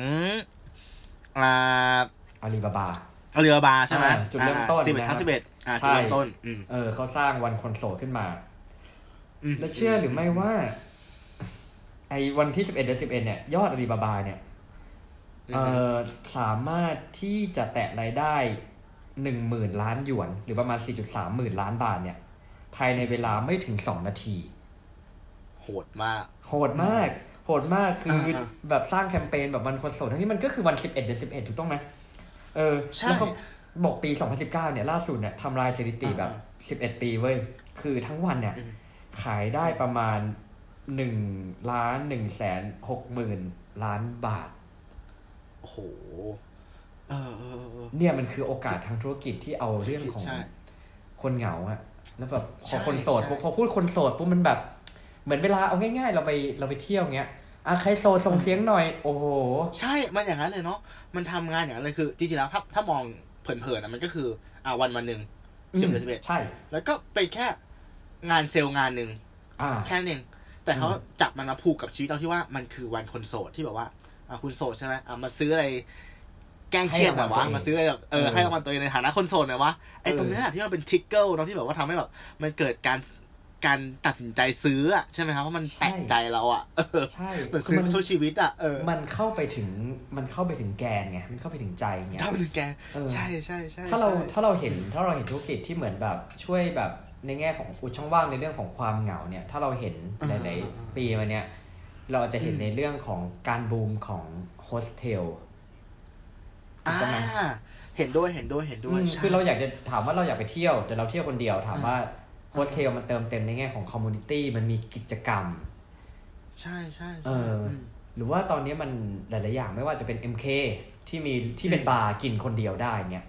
อ่าอาลีบาบาเรือบาใช่ไหมอ่าจุดเริ่มต้นสิบเอ็ดนะครัทับสิบเอ็ดอ่าใช่จุดเริ่มต้นอืมเออเขาสร้างวันคนโสดขึ้นมามแล้วเชื่อหรือไม่ว่า ไอ้วันที่สิบเอ็ดเดือนสิบเอ็ดเนี่ย ยอดอาลีบาบาเนี่ยเออสามารถที่จะแตะรายได้ หนึ่งหมื่นล้านหยวน หรือประมาณสี่จุดสามหมื่นล้านบาทเนี่ย ภายในเวลาไม่ถึงสองนาที โหดมาก โหดมาก โหดมากคืออาๆแบบสร้างแคมเปญแบบวันคนโสดทั้งนี้มันก็คือวันสิบเอ็ดเดือนสิบเอ็ดถูกต้องไหมเออใช่แล้วเขาบอกปีสองพันสิบเก้าเนี่ย ล่าสุดเนี่ยทำลายสถิติแบบสิบเอ็ดปีเว้ย คือทั้งวันเนี่ยอืมขายได้ประมาณหนึ่งล้านหนึ่งแสนหกหมื่นล้านบาท โอ้โห เออเออเออเนี่ยมันคือโอกาสทางธุรกิจที่เอาเรื่องของใช่คนเหงาอะแล้วแบบพใช่อคนโสดใช่ปุ๊บพอพูดคนโสดปุ๊บมันแบบ เหมือนเวลาเอาง่าย ๆ เราไปเราไปเที่ยวเงี้ยอะใครโสดส่งเสียงหน่อย โอ้โห ใช่มันอย่างนั้นเลยเนาะมันทำงานอย่างนั้นเลยคือจริงๆแล้วถ้าถ้ามองเผินๆนะมันก็คือ อ่าวันวันหนึ่งสิบเอ็ดสิบเอ็ดใช่ แล้วก็เป็นแค่งานเซลล์งานหนึ่งอ่าแค่นั้นเองแต่เขาอืมจับมันมาผูกกับชีวิตเราที่ว่ามันคือวันคนโสดที่แบบว่าอ่าคุณโสดใช่ไหมอ่ามาซื้ออะไร แกล้งเครียดหน่อยวะมาซื้ออะไรแบบเออให้รางวัลตัวเองในฐานะคนโสดหน่อยวะไอ้ตรงนี้แหละที่มันเป็นทริกเกิลเนาะที่แบบว่าทำให้แบบมันเกิดการการตัดสินใจซื้ออะใช่ไหมครับเพราะมันใช่แตะใจเราอะเออใช่เหมือนคืซื้อมันทั่วชีวิตอะเออมันเข้าไปถึงมันเข้าไปถึงแกนไงมันเข้าไปถึงใจไงเท่านึงแกเออใช่ใช่ใช่ถ้าเราใช่ถ้าเราเห็นถ้าเราเห็นธุรกิจที่เหมือนแบบช่วยแบบในแง่ของอุดช่องว่างในเรื่องของความเหงาเนี่ยถ้าเราเห็นหลาย ๆ ปีมาเนี่ยเราจะเห็นในเรื่องของการบูมของโฮสเทล อ่าใช่ไหมเห็นด้วยเห็นด้วยเห็นด้วยอืมใช่คือเราอยากจะถามว่าเราอยากไปเที่ยว แต่เราเที่ยวคนเดียวถามว่าโฮสเทลมันเติมเต็มในแง่ของ community มันมีกิจกรรม ใช่ใช่เอใช่ออมหรือว่าตอนนี้มันหลาย ๆ อย่างไม่ว่าจะเป็น MK ที่มีที่เป็นบาร์กินคนเดียวได้เนี่ย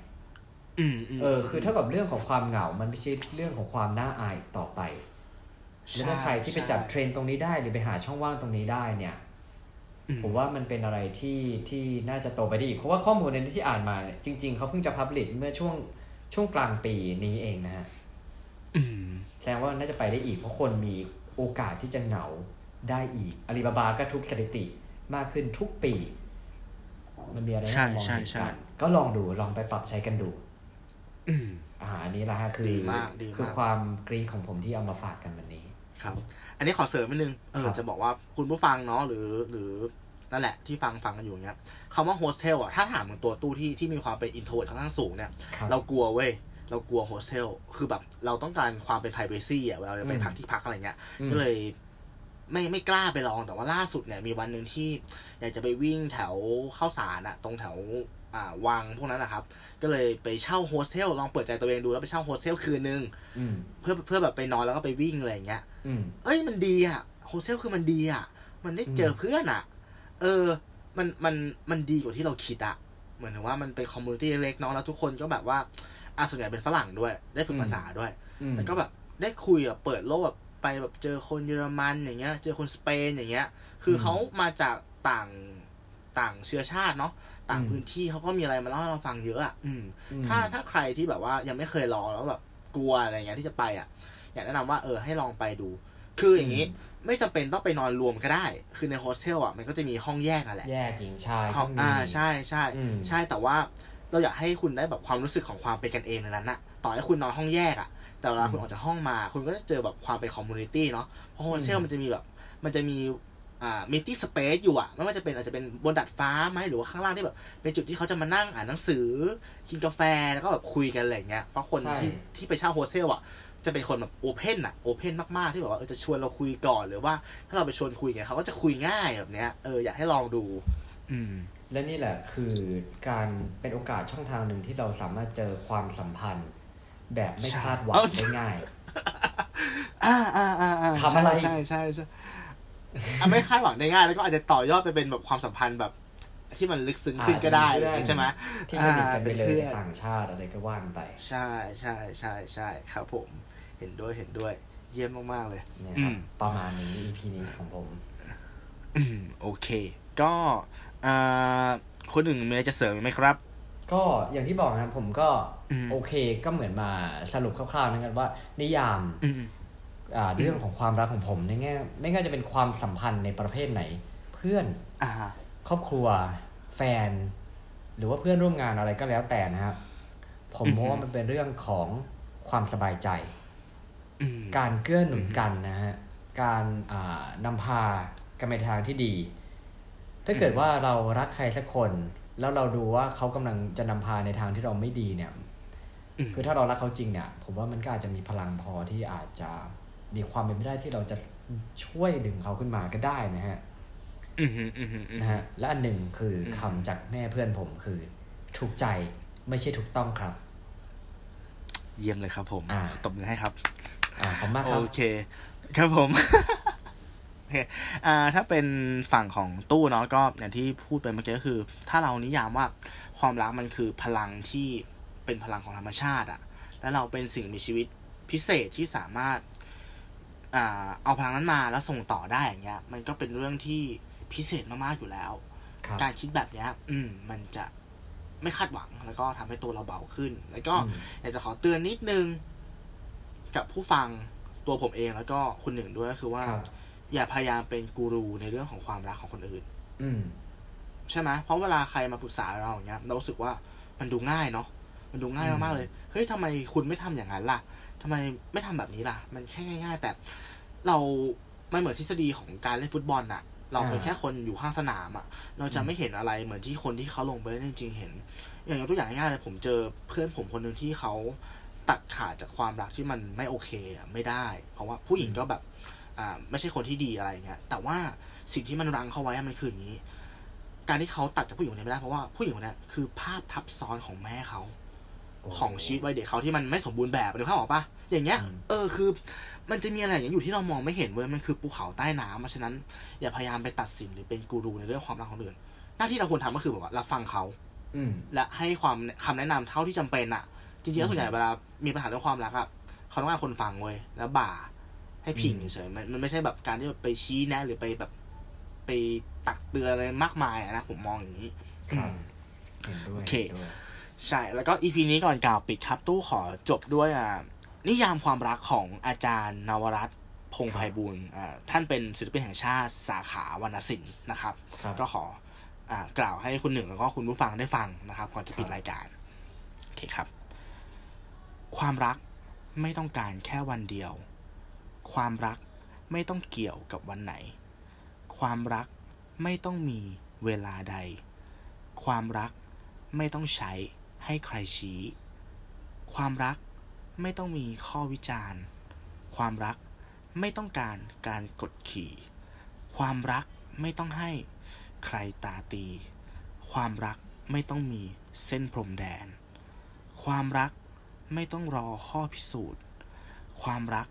อืมมเออ คือเท่ากับเรื่องของความเหงา มันไม่ใช่เรื่องของความน่าอายอีกต่อไปแล้วถ้าใครที่ไปจับเทรนด์ตรงนี้ได้หรือไปหาช่องว่างตรงนี้ได้เนี่ยอืม ผมว่ามันเป็นอะไรที่ที่น่าจะโตไปได้อีก เพราะว่าข้อมูลในที่อ่านมาเนี่ยจริง ๆเขาเพิ่งจะ publish เมื่อช่วงช่วงกลางปีนี้เองนะฮะอืมแสดงว่าน่าจะไปได้อีก เพราะคนมีโอกาสที่จะเหงาได้อีกอาลีบาบาก็ทุบสถิติมากขึ้นทุกปี มันมีอะไรใช่ให้มองใช่เห็นใช่กันก็ลองดูลองไปปรับใช้กันดูอืมอาหารนี้แหละฮะคือดีมากดีมากคือความกรี๊ดของผมที่เอามาฝากกันวันนี้ ครับ อันนี้ขอเสริมนิดนึงเออครับจะบอกว่าคุณผู้ฟังเนาะหรือหรือ นั่นแหละที่ฟังฟังกันอยู่เนี้ยคำว่าโฮสเทลอะถ้าถามถึงตัวตู้ที่ที่มีความเป็น intro ค่อนข้างสูงเนี่ยครับเรากลัวเว้ยเรากลัวโฮสเทลคือแบบเราต้องการความเป็น p r i เวซีอะเวลาเราไปอืมพักที่พักอะไรเงี้ยอืมก็เลยไม่ไม่กล้าไปลองแต่ว่าล่าสุดเนี่ยมีวันหนึ่งที่อยากจะไปวิ่งแถวข้าวสารอะตรงแถวอ่าวังพวกนั้นนะครับ ก็เลยไปเช่าโฮสเทลลองเปิดใจตัวเองดูแล้วไปเช่าโฮสเทลคืนนึงอืมเพื่อเพื่อแบบไปนอนแล้วก็ไปวิ่งอะไรอย่างเงี้ยอืมเอ้ยมันดีอะโฮสเทลคือมันดีอะมันได้เจออืมเพื่อนอะ เออ มันมันมันดีกว่าที่เราคิดอะเหมือนถึงว่ามันเป็น community เล็กๆเนาะแล้วทุกคนก็แบบว่าอะส่วนใหญ่เป็นฝรั่งด้วย ได้ฝึกภาษาด้วยอืมแล้วก็แบบได้คุยอะเปิดโลกแบบไปแบบเจอคนเยอรมันอย่างเงี้ย เจอคนสเปนอย่างเงี้ย คือเขามาจากต่างต่างเชื้อชาติเนาะต่างอืมพื้นที่เขาก็มีอะไรมาเล่าให้เราฟังเยอะอะอืมอืม ถ้าถ้าใครที่แบบว่ายังไม่เคยลองแล้วแบบกลัวอะไรเงี้ยที่จะไปอะ อยากแนะนำว่าเออให้ลองไปดู คืออย่างนี้ ไม่จำเป็นต้องไปนอนรวมก็ได้ คือในโฮสเทลอะมันก็จะมีห้องแยกนั่นแหละ แยกหญิงชายห้องก็มีอ่าใช่ใช่อืมใช่แต่ว่าเราอยากให้คุณได้แบบความรู้สึกของความเป็นกันเองในนั้นน่ะต่อให้คุณนอนห้องแยกอะแต่เวลาคุณออกจากห้องมา คุณก็จะเจอแบบความเป็น community เนาะ เพราะโฮสเทลมันจะมีแบบ มันจะมีอ่า community space อยู่อะไม่ว่าจะเป็นอาจจะเป็นบนดาดฟ้าไหมหรือว่าข้างล่างที่แบบ เป็นจุดที่เขาจะมานั่งอ่านหนังสือ กินกาแฟแล้วก็แบบคุยกันอะไรอย่างเงี้ย เพราะคนใช่ที่ที่ไปเช่าโฮสเทลอะ จะเป็นคนแบบ open อะ open มากๆที่แบบว่าเออจะชวนเราคุยก่อนหรือว่า ถ้าเราไปชวนคุยกันเขาก็จะคุยง่ายแบบเนี้ยเอออยากให้ลองดู อืม และนี่แหละคือการเป็นโอกาสช่องทางหนึ่งที่เราสามารถเจอความสัมพันธ์ แบบไม่ใช่คาดหวังเอ้าได้ง่ายอ่าอ่าอ่าอ่าทำอะไรใช่ใช่ใช่อะไม่คาดหวังได้ง่ายแล้วก็อาจจะต่อยอดไปเป็นแบบความสัมพันธ์แบบที่มันลึกซึ้งขึ้นก็ได้อ่าเป็นเพื่อนใช่ไหมที่สนิทกันไปเลยอ่าเป็นเพื่อนต่างชาติอะไรก็ว่านไป ใช่ใช่ใช่ใช่ครับผม เห็นด้วยเห็นด้วย เยี่ยมมาก ๆ เลยเนี่ยอืครับมประมาณนี้ EP นี้ของผมอืมโอเค ก็อ่าคนอื่นมีอะไรจะเสริมไหมครับ ก็อย่างที่บอกนะครับผมก็อืมโอเคก็เหมือนมาสรุปคร่าวๆนะครับว่า นิยามอืมอ่าเรื่องของความรักของผมในแง่ไม่ว่าจะเป็นความสัมพันธ์ในประเภทไหน เพื่อนอ่าครอบครัว แฟน หรือว่าเพื่อนร่วมงานอะไรก็แล้วแต่นะครับผมอือฮึมองว่ามันเป็นเรื่องของความสบายใจอืม การเกื้อหนุนกันนะฮะ การอ่านำพากันไปทางที่ดี ถ้าเกิดว่าเรารักใครสักคน แล้วเราดูว่าเขากำลังจะนำพาในทางที่เราไม่ดีเนี่ยอืมคือถ้าเรารักเขาจริงเนี่ย ผมว่ามันก็อาจจะมีพลังพอที่อาจจะมีความเป็นไปได้ที่เราจะช่วยดึงเขาขึ้นมาก็ได้นะฮะอืมอืมอืมอืมนะฮะ และอันหนึ่งคืออมคำจากแม่เพื่อนผมคือ ถูกใจไม่ใช่ถูกต้องครับ เยี่ยมเลยครับผมอ่าตบมือให้ครับอ่า ขอบคุณมากครับ โอเค ครับผมโอเคอ่าถ้าเป็นฝั่งของตู้เนาะก็อย่างที่พูดไปเมื่อกี้ก็คือ ถ้าเรานิยามว่าความรักมันคือพลังที่เป็นพลังของธรรมชาติอะแล้วเราเป็นสิ่งมีชีวิตพิเศษที่สามารถอ่าเอาพลังนั้นมาแล้วส่งต่อได้อย่างเงี้ย มันก็เป็นเรื่องที่พิเศษมากๆอยู่แล้วครับการคิดแบบเนี้ย อืม มันจะไม่คาดหวังแล้วก็ทำให้ตัวเราเบาขึ้น แล้วก็อืมอยากจะขอเตือนนิดนึง กับผู้ฟังตัวผมเองแล้วก็คุณหนึ่งด้วยก็คือว่าครับอย่าพยายามเป็นกูรูในเรื่องของความรักของคนอื่น อืมใช่ไหมเพราะเวลาใครมาปรึกษาเราอย่างเงี้ย เรารู้สึกว่ามันดูง่ายเนาะมันดูง่ายอืมมากๆเลยเฮ้ยทำไมคุณไม่ทำอย่างนั้นล่ะทำไมไม่ทำแบบนี้ล่ะ มันแค่ง่าย ๆ แต่เราไม่เหมือนทฤษฎีของการเล่นฟุตบอลอะเราเป็นอ่าแค่คนอยู่ข้างสนามอะเราจะไม่เห็นอะไรเหมือนที่คนที่เขาลงไปเล่นจริงๆเห็น อย่างยกตัวอย่างง่ายๆเลยผมเจอเพื่อนผมคนหนึ่งที่เขา ตัดขาดจากความรักที่มันไม่โอเคอะไม่ได้ เพราะว่าผู้หญิงก็แบบอ่าไม่ใช่คนที่ดีอะไรอย่างเงี้ยแต่ว่าสิ่งที่มันรั้งเขาไว้อะมันคืออย่างนี้ การที่เขาตัดจากผู้หญิงคนนี้ไม่ได้เพราะว่าผู้หญิงคนนี้คือภาพทับซ้อนของแม่เขาของชีวิตวัยเด็กเขาที่มันไม่สมบูรณ์แบบนึกภาพออกปะอย่างเงี้ยอืมเออคือ มันจะมีอะไรอย่างเงี้ยอยู่ที่เรามองไม่เห็นเว้ยมันคือภูเขาใต้น้ำเพราะฉะนั้น อย่าพยายามไปตัดสินหรือเป็นกูรูในเรื่องความรักของคนอื่น หน้าที่เราควรทำก็คือแบบว่ารับฟังเขาอืมและให้ความคำแนะนำเท่าที่จำเป็นอะ จริงๆแล้วส่วนใหญ่เวลามีปัญหาเรื่องความรักอะเขาต้องการคนฟังเว้ยแล้วบ่า ให้พิงอืมเฉยๆมันมันไม่ใช่แบบการที่แบบไปชี้แนะหรือไปแบบ ไปตักเตือนอะไรมากมายอะนะผมมองอย่างนี้ครับเห็นด้วยโอเคห็นด้วยใช่ แล้วก็อีพีนี้ก่อนกล่าวปิดครับ ตู้ขอจบด้วยอ่านิยามความรักของอาจารย์นวรัตน์พงษ์ไพบูลย์อ่าท่านเป็นศิลปินแห่งชาติสาขาวรรณศิลป์นะครับครับ ก็ขออ่ากล่าวให้คุณหนึ่งแล้วก็คุณผู้ฟังได้ฟังนะครับ ก่อนจะปิดครับรายการ โอเคครับ ความรักไม่ต้องการแค่วันเดียว ความรักไม่ต้องเกี่ยวกับวันไหน ความรักไม่ต้องมีเวลาใด ความรักไม่ต้องใช้ให้ใครชี้ ความรักไม่ต้องมีข้อวิจารณ์ ความรักไม่ต้องการการกดขี่ ความรักไม่ต้องให้ใครตาตี ความรักไม่ต้องมีเส้นพรมแดน ความรัก ไม่ต้องรอข้อพิสูจน์ ความรัก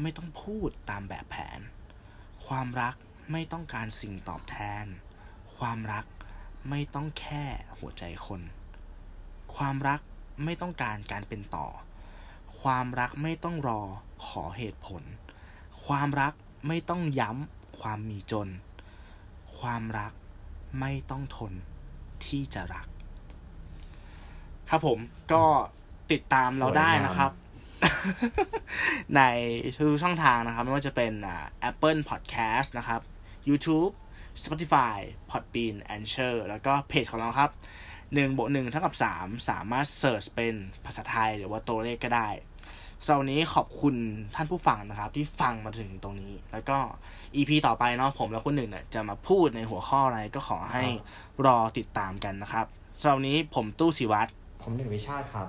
ไม่ต้องพูดตามแบบแผน ความรักไม่ต้องการสิ่งตอบแทน ความรักไม่ต้องแค่หัวใจคน ความรักไม่ต้องการการเป็นต่อ ความรักไม่ต้องรอขอเหตุผล ความรักไม่ต้องย้ำความมีจน ความรักไม่ต้องทนที่จะรัก ครับผมก็ ติดตามเราได้นะครับ ในทุกช่องทางนะครับ ไม่ว่าจะเป็นอ่า Apple Podcast นะครับ YouTube Spotify Podbean Anchor แล้วก็เพจของเราครับ1บวก1เท่ากับ 3 สามารถเสิร์ชเป็นภาษาไทยหรือว่าตัวเลขก็ได้สำหรับวันนี้ขอบคุณท่านผู้ฟังนะครับ ที่ฟังมาถึงตรงนี้ แล้วก็ EP ต่อไปเนาะผมและคุณหนึ่งเนี่ยจะมาพูดในหัวข้ออะไรก็ขอให้รอติดตามกันนะครับสำหรับวันนี้ผมตู้สิวัตรผมหนึ่งวิชาติครับ